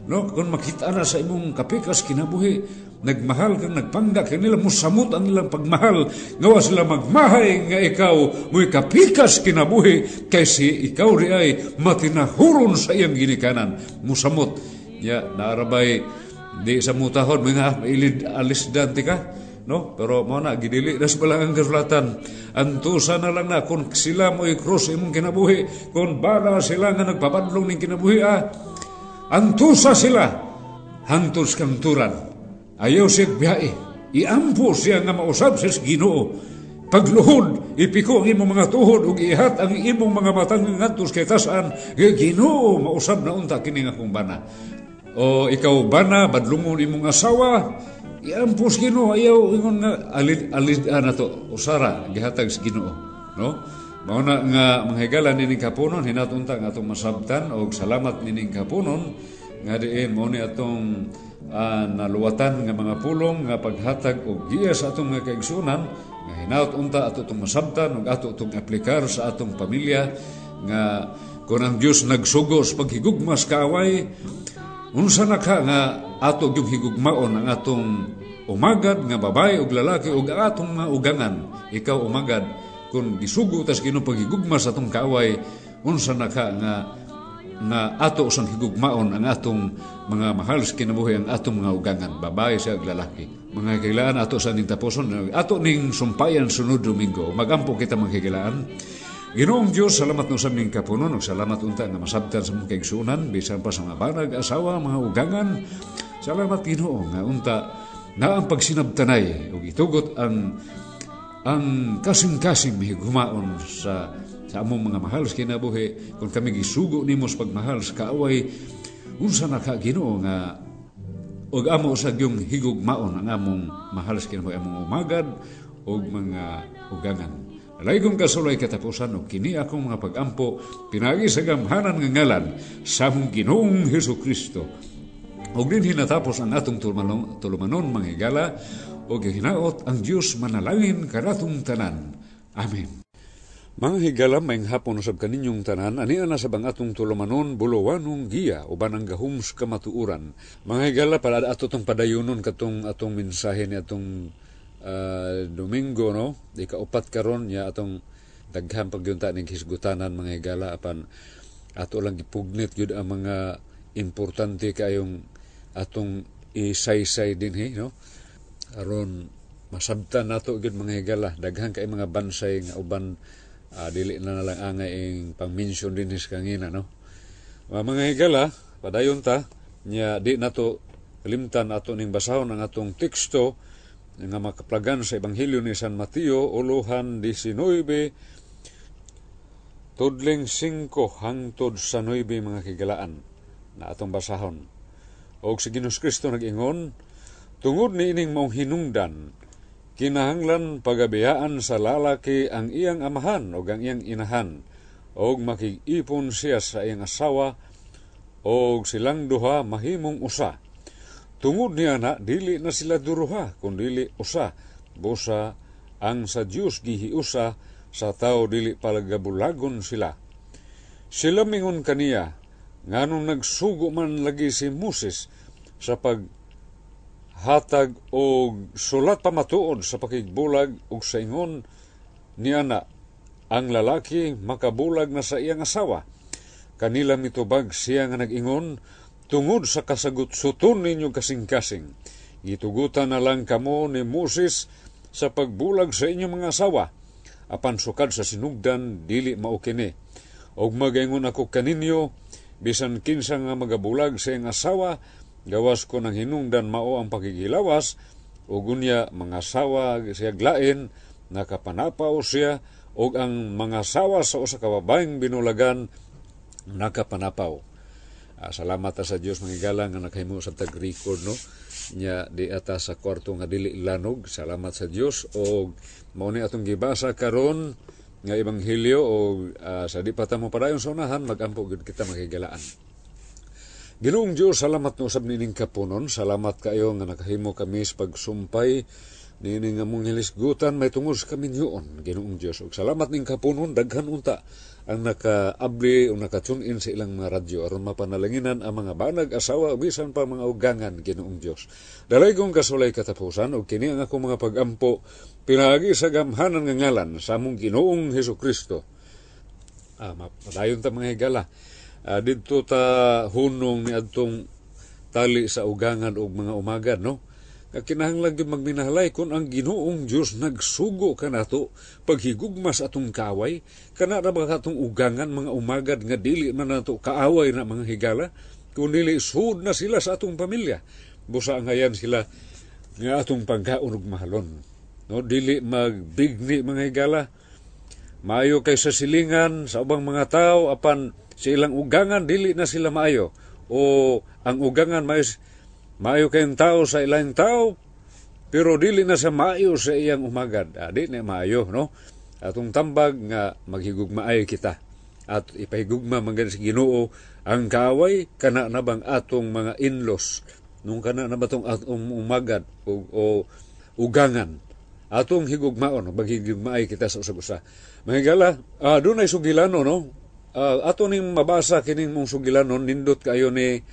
No, kung makita na sa imong kapikas kinabuhi, nagmahal kang nagpangga kanila mo samot ang ilang pagmahal. Ngawa sila magmahay nga ikaw mo'y kapikas kinabuhi kaysi ikaw ri ay matinahuron sa iyang ginikanan. Musamot. Ya naarabay di sa mutahon mga ilid alis dante ka no? Pero mo na gidili das pala ang kasulatan. Antusa na lang na kung sila mo'y cross imong kinabuhi kung bala sila nga nagpapadlong ning kinabuhi ah Antusa sila, hantos kang turan. Ayaw siya biyae. Iampo siya nga mausap sa ginoo. Pagluhod, ipiko ang imong mga tuhod ug ihat ang imong mga matang ngadtos kay tasan kay Ginoo mausab na unta kini nga kung bana. O ikaw bana badlungon imong asawa, iampos Ginoo ayaw ingon nga alid alid na to usara gihatag sa Ginoo, no? Mao na nga manghigala nining kapunon hinatunta nga atong masabtan og salamat nining kapunon nga diin mao ni atong uh, naluwatan nga mga pulong nga paghatag og giya sa atong mga kaigsunan nga hinaut unta ato itong masabtan ug ato itong aplikar sa atong pamilya nga kung ang Dios nagsugo sa paghigugmas kaaway unsa na ka nga ato gyud higugmaon ang atong umagad nga babae ug lalaki ug atong mga ugangan. Ikaw umagad kung gisugo tas Ginoo paghigugma sa atong kaaway unsa na ka nga nga ato sang higugmaon ang atong mga mahal sa kinabuhi ang atong mga ugangan babae sa lalaki. Mga kailangan ato sa ning taposon ato ning sumpayan sunod domingo. Magampo kita mga kailangan Ginoong Diyos, salamat no sa ning kapunon, ug salamat unta nga masabtan sa mong kaigsunan, bisan pa sa mga banag, asawa, mga ugangan. Salamat Ginoo nga unta na ang pagsinabtanay ug itugot ang ang kasing-kasing higumaon sa sa among mga mahal sa kinabuhi kung kami gisugo nimo sa pagmahal sa kaaway unsa na ka Ginoo nga og amo sa gyung higugmaon ang among mahal sa kinabuhi among umagad og mga ugangan Alay kong kasulay katapusan o kini akong mga pagampo pinagi sa gamhanan nga ngalan sa mong ginoong Heso Kristo. O din hinatapos ang atong tulumanon mga higala o gihinaot ang Diyos manalangin karatong tanan. Amen. Mga higala may hapon sab kaninyong tanan, ani na sa bangatong tulumanon, buluwanong giya, o banang gahum sa kamatuuran. Mga higala, para ato tong padayunon katong atong mensahe ni atong uh, Domingo, no? Di kaupat karon niya atong daghang pagyunta ning hisgutanan mga higala, apan ato lang gipugnit yun ang mga importante kayong atong isaysay din, he, no? aron masabtan nato gid mga higala daghan kay mga bansay nga uban uh, dili na lang angay ing pang-mention din is kangina no? Mga, mga higala padayon ta nya di nato kalimtan ato ning basahon ang atong teksto nga makaplagan sa ebanghelyo ni San Mateo uluhan 19 tudling 5 hangtod sa 9 mga kigalaan na atong basahon. Og si Ginoos Kristo nag-ingon Tungod ni ining mong hinungdan, kinahanglan pagabiyaan sa lalaki ang iyang amahan o ang iyang inahan, o makig-ipon siya sa iyang asawa, o silang duha mahimong usa. Tungod niya na, dili na sila duruha, kung dili usa, busa ang sa Dios gihiusa sa tao dili palagabulagon sila. Sila mingon kaniya, nganong nagsugo man lagi si Moses sa pag hatag o sulat pamatuod sa pakigbulag ug sa ingon ni ana ang lalaki makabulag na sa iyang asawa. Kanila mitubag siya nga nag-ingon tungod sa kasagot suton ninyo kasing-kasing. Gitugutan na lang kamo ni Moses sa pagbulag sa inyong mga asawa, apan sukad sa sinugdan dili mao kini. Og magaingon ako kaninyo, bisan kinsa nga magabulag sa iyang asawa, gawas ko ng hinungdan mao ang pagigilawas, ug unya mga asawa siya glain, nakapanapaw siya, og ang mga asawa sa usa ka babaeng binulagan nakapanapaw. Uh, salamat sa Dios mga galang nga nakahimo sa tag-record no? Nya di ata sa kwarto nga dili lanog. Salamat sa Dios o mao ni atong gibasa karon nga ebanghelyo o uh, sa di pa ta mo padayon sa unahan magampo gud kita makigalaan Ginoong Dios salamat no usab nining kapunon salamat kayo nga nakahimo kami sa pagsumpay nini nga mong hilisgutan may tungod kami niyoon Ginoong Dios ug salamat ning kapunon daghan unta ang naka-abli o naka-tune in sa ilang mga radyo aron mapanalanginan ang mga banag asawa o bisan pa mga ugangan ginoong Dios. Dalay kong kasulay katapusan o kini ang akong mga pagampo pinagi sa gamhanan nga ngalan sa among Ginoong Hesus Kristo. Ah, mapadayon ta mga higala. Ah, didto ta hunong ni adtong tali sa ugangan og mga umagad no? Kinahanglan gyud magminahalay kung ang Ginoong Dios nagsugo kanato paghigugma sa atong kaway kana ra ba atong ugangan mga umagad nga dili man nato kaaway na mga higala kun dili sud na sila sa atong pamilya. Busa ngayan sila nga atong pagkaon ug mahalon no? Dili magbigni mga higala. Maayo kay sa silingan sa ubang mga tao apan sa ilang ugangan dili na sila maayo o ang ugangan maayo Maayo kayong tao sa ilang tao, pero dili na sa maayo sa iyang umagad. Ah, di na maayo, no? Atong tambag nga maghigugmaayo kita. At ipahigugma man sa ginoo ang kaway, kana na bang atong mga inlos, nung kana na ba atong umagad o, o ugangan. Atong higugmaon, maghigugmaayo kita sa usag-usa. Mahigala, uh, doon ay sugilano, no? Uh, ato ning mabasa kining mong sugilanon, nindot kayo ni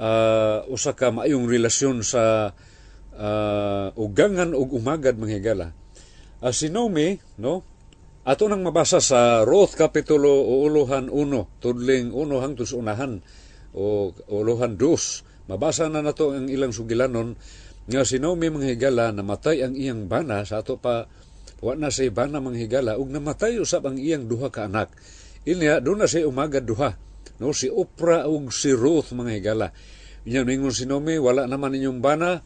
uh, usa ka maayong relasyon sa uh, ugangan ug umagad mga higala. Uh, si Naomi, no? Ato nang mabasa sa Ruth Kapitulo uuluhan 1, tudling 1 hangtod unahan o uuluhan 2. Mabasa na nato ang ilang sugilanon nga si Naomi mga higala namatay ang iyang bana sa ato pa wa na say bana mga higala ug namatay usab ang iyang duha ka anak. Inya do na say umagad duha. No si Oprah ug si Ruth mga higala. Inya ningon si Nomi wala naman inyong bana.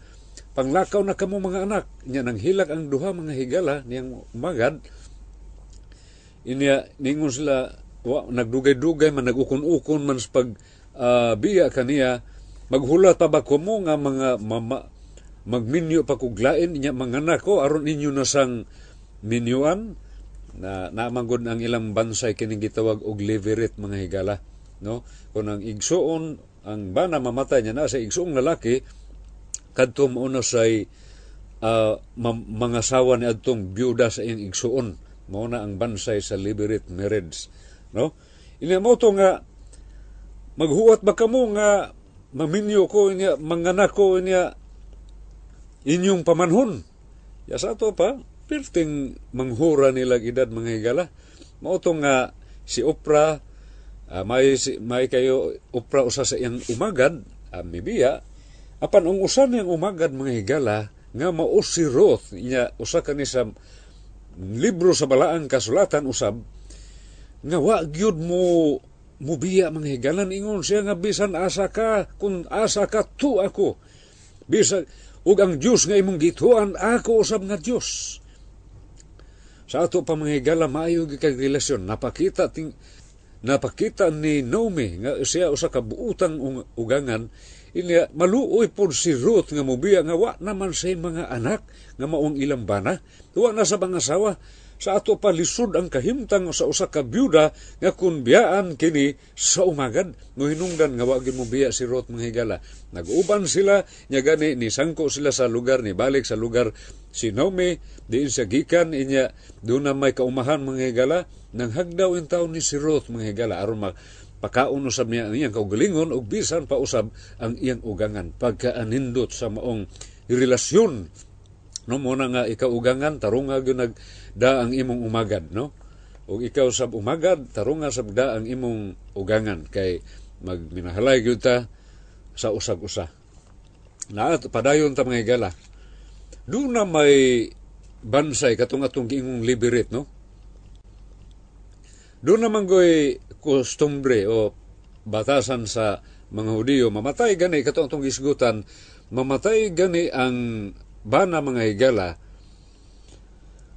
Panglakaw na kamo mga anak. Inya nang hilak ang duha mga higala niyang magad inya ningon sila wa, nagdugay-dugay man nagukon-ukon man sa pag uh, biya kaniya maghulat pa ba ko mo nga mga mama magminyo pa kuglain inya mga anak ko aron inyo na sang minyuan na naamangod ang ilang bansay kining gitawag og levirate mga higala no? Kung ang igsuon ang bana mamatay niya na sa igsuong lalaki kadto mo na say uh, mga sawa ni adtong byuda sa iyang igsuon. Mao na ang bansay sa liberate marriage no? Ini mo to nga maghuwat ba kamo nga maminyo ko niya manganak ko niya inyong pamanhon? Ya sa to pa perting manghura nila edad mga higala. Mao to nga si Oprah uh, may, may kayo upra usa sa iyang umagad, uh, mibiya, apan ang usa niyang umagad mga higala, nga mao si Roth, niya usa kani sa libro sa balaang kasulatan usab, nga wa gyud mo mubiya mga higalan. Ingon siya nga bisan asa ka kun asa ka tu ako. Bisan ug ang Dios nga imong gituan ako usab nga Dios sa ato pa mga higala maayo kag relasyon. Napakita ting napakita ni Naomi nga siya usa ka buutang ugangan. Inya maluoy pod si Ruth nga mobiya nga wa naman say mga anak nga maong ilang bana. Wa na sa mga asawa. Sa ato pa lisod ang kahimtang sa usa ka byuda nga kun biyaan kini sa umagad no hinungdan nga wa mo biya si Ruth mga higala. Nag-uban sila nya gani ni sangko sila sa lugar ni balik sa lugar si Naomi diin sa gikan inya doon na may kaumahan mga higala nang hagdaw in taon ni si Ruth mga higala. Aron pakaon usab niya ang iyang kaugalingon ug bisan pa usab ang iyang ugangan. Pagkaanindot sa maong relasyon no mo na nga ikaw ugangan tarunga gyud nag da ang imong umagad no? Ug ikaw sab umagad tarunga sab da ang imong ugangan. Kay magminahalay gyud ta sa usag-usa. Na padayon ta mga higala doon na may bansay katong atong giingong liberate no? Doon naman goy kustumbre o batasan sa mga Hudiyo mamatay gani katong atong gisgutan mamatay gani ang bana mga higala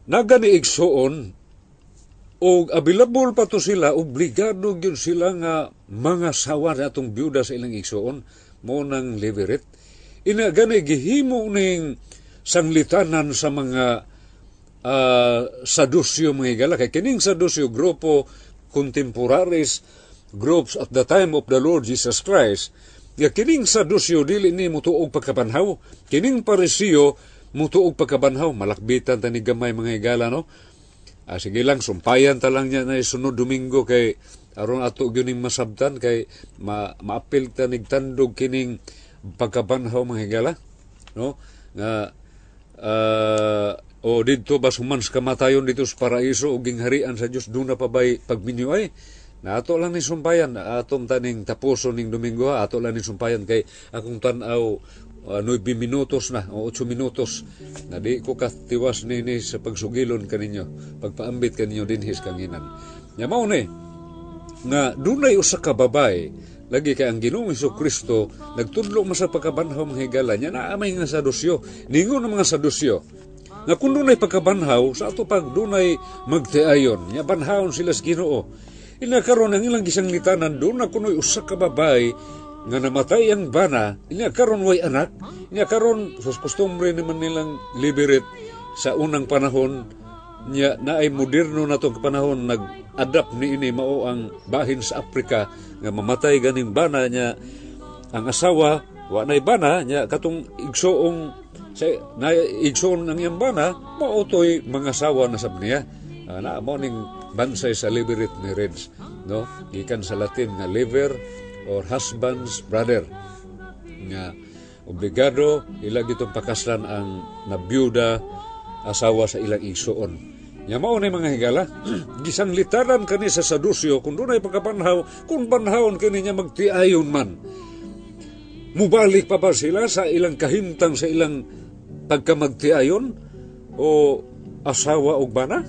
nagani igsuon o available pa to sila obligado gyud sila nga mga sawa na atong byuda sa ilang igsuon mo nang liberate ina gani gihimo ning sanglitanan sa mga uh, sadusyo mga higala kay kining sadusyo grupo contemporaries groups at the time of the Lord Jesus Christ. Nga kining sadusyo dili ni mutuog pagkabanhaw kining parisiyo mutuog pagkabanhaw malakbitan tani gamay mga higala no? Ah, sige lang sumpayan ta lang niya na sunod domingo kay aron ato gyuning masabtan kay ma maapil ta tandog kining pagkabanhaw mga higala no? Nga uh, o dito ba sumans kamatayon dito sa paraiso o gingharian sa Dios doon na pa ba'y pagminyoy na ato lang ni sumpayan atong taning tapuso ning domingo ato lang ni sumpayan kay akong tanaw uh, 9 minutos na o 8 minutos na di ko katiwas ni, ni sa pagsugilon kaninyo pagpaambit kaninyo dinhis kanginan. Nya mao ni nga dunay usa ka babae lagi kay ang Ginoong Hesus Kristo nagtudlo man sa pagkabanhaw mga higala niya naamay nga sadusyo ningon ng mga sadusyo nga kung dunay pagkabanhaw sa ato pag dunay magtiayon nya banhawon sila sa Ginoo. Ina karon ang ilang gisang litanan doon na kunoy usa ka babae nga namatay ang bana ina karon way anak ina karon sus kustumbre naman nilang liberate sa unang panahon nya na ay moderno na tong panahon nag-adapt ni ini mao ang bahin sa Afrika nga mamatay ganing bana nya ang asawa wa nay bana nya katong igsoong sa na igsoon ang iyang bana mao toy mga asawa na sab niya. Uh, na mo ning bansay sa liberate ni Reds no? Gikan sa Latin nga liver or husband's brother. Nga obligado ila gitong pakaslan ang nabiyuda asawa sa ilang igsoon Nya mao na mga higala, gisang litaran kani sa sadusyo kung dunay pagkapanhaw, kung banhawon kani niya magtiayon man. Mubalik pa ba sila sa ilang kahimtang sa ilang pagkamagtiayon o asawa og bana?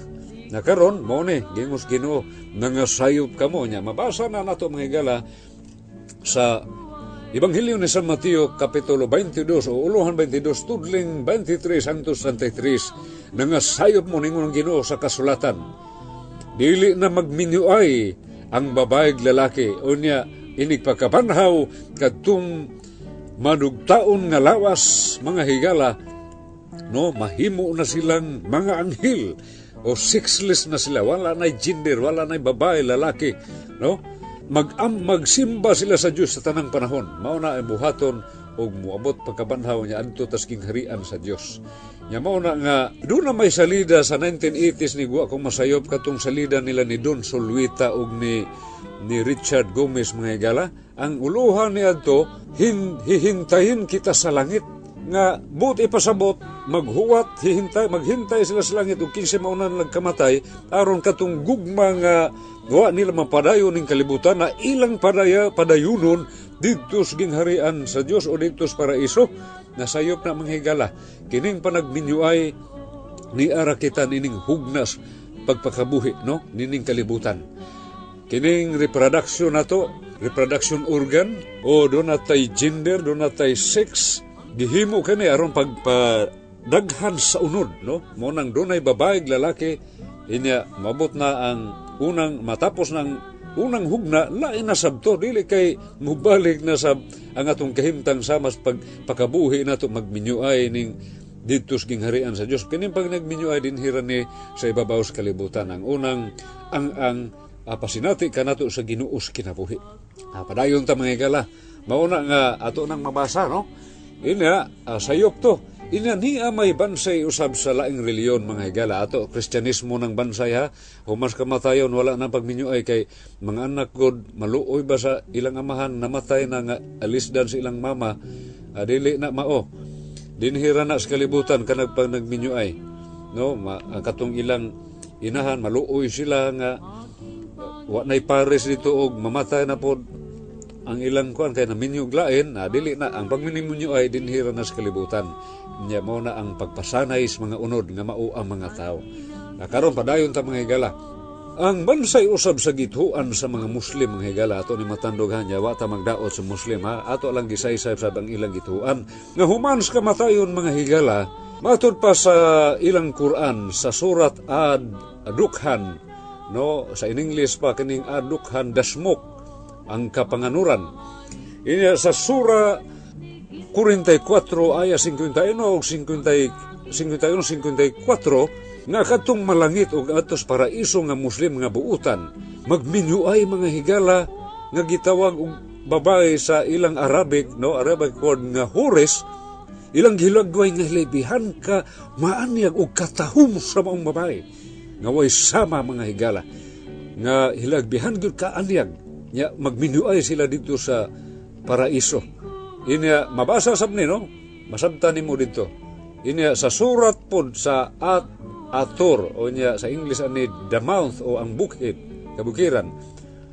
Na karon mo ni gingos Ginoo nangasayop kamo niya. Mabasa na nato mga higala sa Ebanghelyo ni San Mateo Kapitulo 22 o Uluhan 22 Tudling 23 hangtod 33 Nangasayop mo ningon Ginoo sa kasulatan. Dili na magminyuay ang babaeg lalaki. O niya inig pagkabanhaw kadtong manugtaon nga lawas mga higala no mahimo na silang mga anghel. O sexless na sila. Wala na gender wala na babae lalaki no mag magsimba sila sa Dios sa tanang panahon. Mao na ang buhaton og muabot pagkabanhaw niya adto tas kingharian sa Dios nya mao na nga do na may salida sa 1980s ni guwa kung masayop katong salida nila ni Don Solwita og ni ni Richard Gomez mga igala. Ang uluhan ni adto hin, hihintahin kita sa langit. Nga but ipasabot maghuwat hihintay maghintay sila sa langit ug kinsa mauna nagkamatay aron katong gugma nga wa nila mapadayon ning kalibutan na ilang padaya padayunon didto sa gingharian sa Dios o didto sa paraiso na mga higala kining panagminyuay ni ara kita nining hugnas pagpakabuhi no? Nining kalibutan. Kining reproduction nato reproduction organ o do natay gender do natay sex gihimo kani aron pagpadaghan sa unod no? Mo nang dunay babae lalaki inya mabot na ang unang matapos ng unang hugna lain na sabto dili kay mubalik na sab ang atong kahimtang sa mas pagpakabuhi nato magminyuay ning didto sa gingharian sa Dios kini pag nagminyuay din ni sa ibabaw sa kalibutan. Ang unang ang ang uh, pasinati kanato sa Ginuos kinabuhi. Uh, padayon ta mga igala. Mauna nga ato nang mabasa no? Ina, uh, sayop to. Ina niya may bansay usab sa laing reliyon mga higala. Ato kristyanismo ng bansay ha? Humas kamatayon wala na pagminyo ay kay mga anak god maluoy ba sa ilang amahan? Namatay na nga alisdan sa ilang mama. Adili na mao. Dinhira na sa kalibutan kanag pag nagminyo ay no ma, katong ilang inahan maluoy sila nga wa nay pares dito og mamatay na pod ang ilang kuan kay naminyog lain na dili na ang pagminimunyo ay dinhira na sa kalibutan. Nya mo na ang pagpasanay sa mga unod nga mao ang mga tao nakaron padayon ta mga higala. Ang bansay usab sa gituan sa mga Muslim mga higala ato ni matandog hanya wa magdaot sa Muslim ha? Ato lang gisaysay sa ang ilang gituan nga human sa kamatayon mga higala matud pa sa ilang Quran sa surat Ad Dukhan no? Sa in English pa kining Ad Dukhan Dasmuk ang kapanganuran. Inya sa sura 44 aya 51 o 50 51 54 nga katong malangit og atos paraiso nga muslim nga buutan magminyuay mga higala nga gitawag og babae sa ilang Arabic no Arabic word nga hores ilang gilagway nga lebihan ka maanyag og katahum sa maong babae nga way sama mga higala nga hilagbihan gyud ka anyag nya magminuay sila dito sa paraiso. Inya mabasa sab ni no? Masabtan nimo dito. Inya sa surat pod sa at ator o niya sa English ani the mouth o ang bukid kabukiran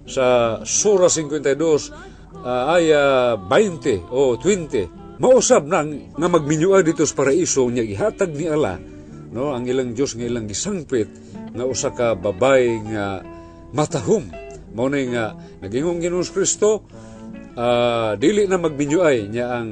sa sura 52 uh, aya 20 o 20 mausab nang nga magminyuay dito sa paraiso niya ihatag ni Allah no ang ilang Dios nga ilang gisangpit nga usa ka babay nga matahom mao nga nagingong Ginoong Kristo uh, dili na magbinyuay niya ang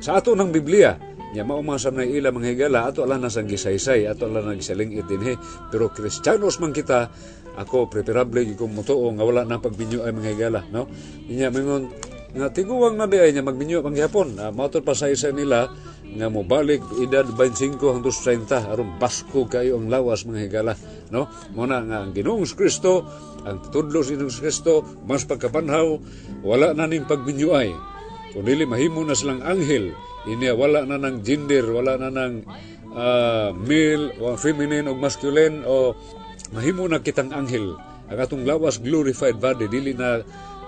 sa ato ng Biblia niya maumasam na ila mga higala ato ala na sang gisaysay ato ala na gisaling itinhe pero kristyanos man kita ako preferable kung mutuo nga wala na pagbinyo ay mga higala no? Niya mingon nga tiguwang na ay niya magbinyo pang gihapon uh, mautod pa sa isa nila nga mo balik edad 25 hangtod 30 aron basko kayo ang lawas mga higala no? Mo na nga ang Ginoong Kristo ang tudlo si Ginoong Kristo mas pagkapanhaw wala na ning pagbinyuay. Kung dili mahimo na silang anghel inya wala na nang gender wala na nang uh, male o feminine o masculine o mahimo na kitang anghel. Ang atong lawas glorified body dili na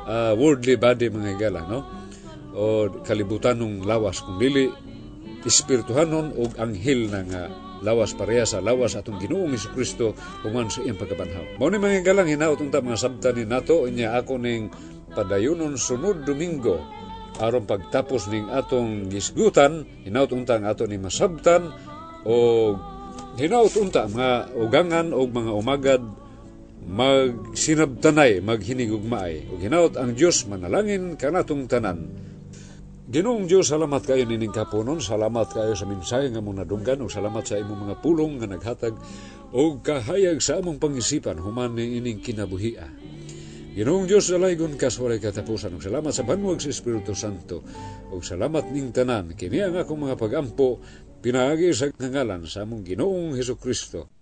uh, worldly body mga higala no? O kalibutan ng lawas. Kung dili espirituhanon og anghel na nga lawas pareha sa lawas atong Ginoong Kristo human sa iyang pagkabanhaw. Mao ni mga galang hinaot unta mga sabta ni nato inya ako ning padayonon sunod Domingo. Aron pagtapos ning atong gisgutan hinaot unta ang ato ni masabtan o hinaot unta mga ugangan o mga umagad magsinabtanay maghinigugmaay ug hinaot ang Dios manalangin kanatong tanan Ginoong Diyos, salamat kayo nining kapunon, salamat kayo sa mensahe nga mong nadunggan, o salamat sa imong mga pulong nga naghatag, o kahayag sa among pangisipan, human ni ining kinabuhia. Ginoong Diyos, alaygon ka sa katapusan, o salamat sa banwag sa Espiritu Santo, o salamat ning tanan, kini ang akong mga pagampo, pinaagi sa ngalan sa among Ginoong Heso Kristo.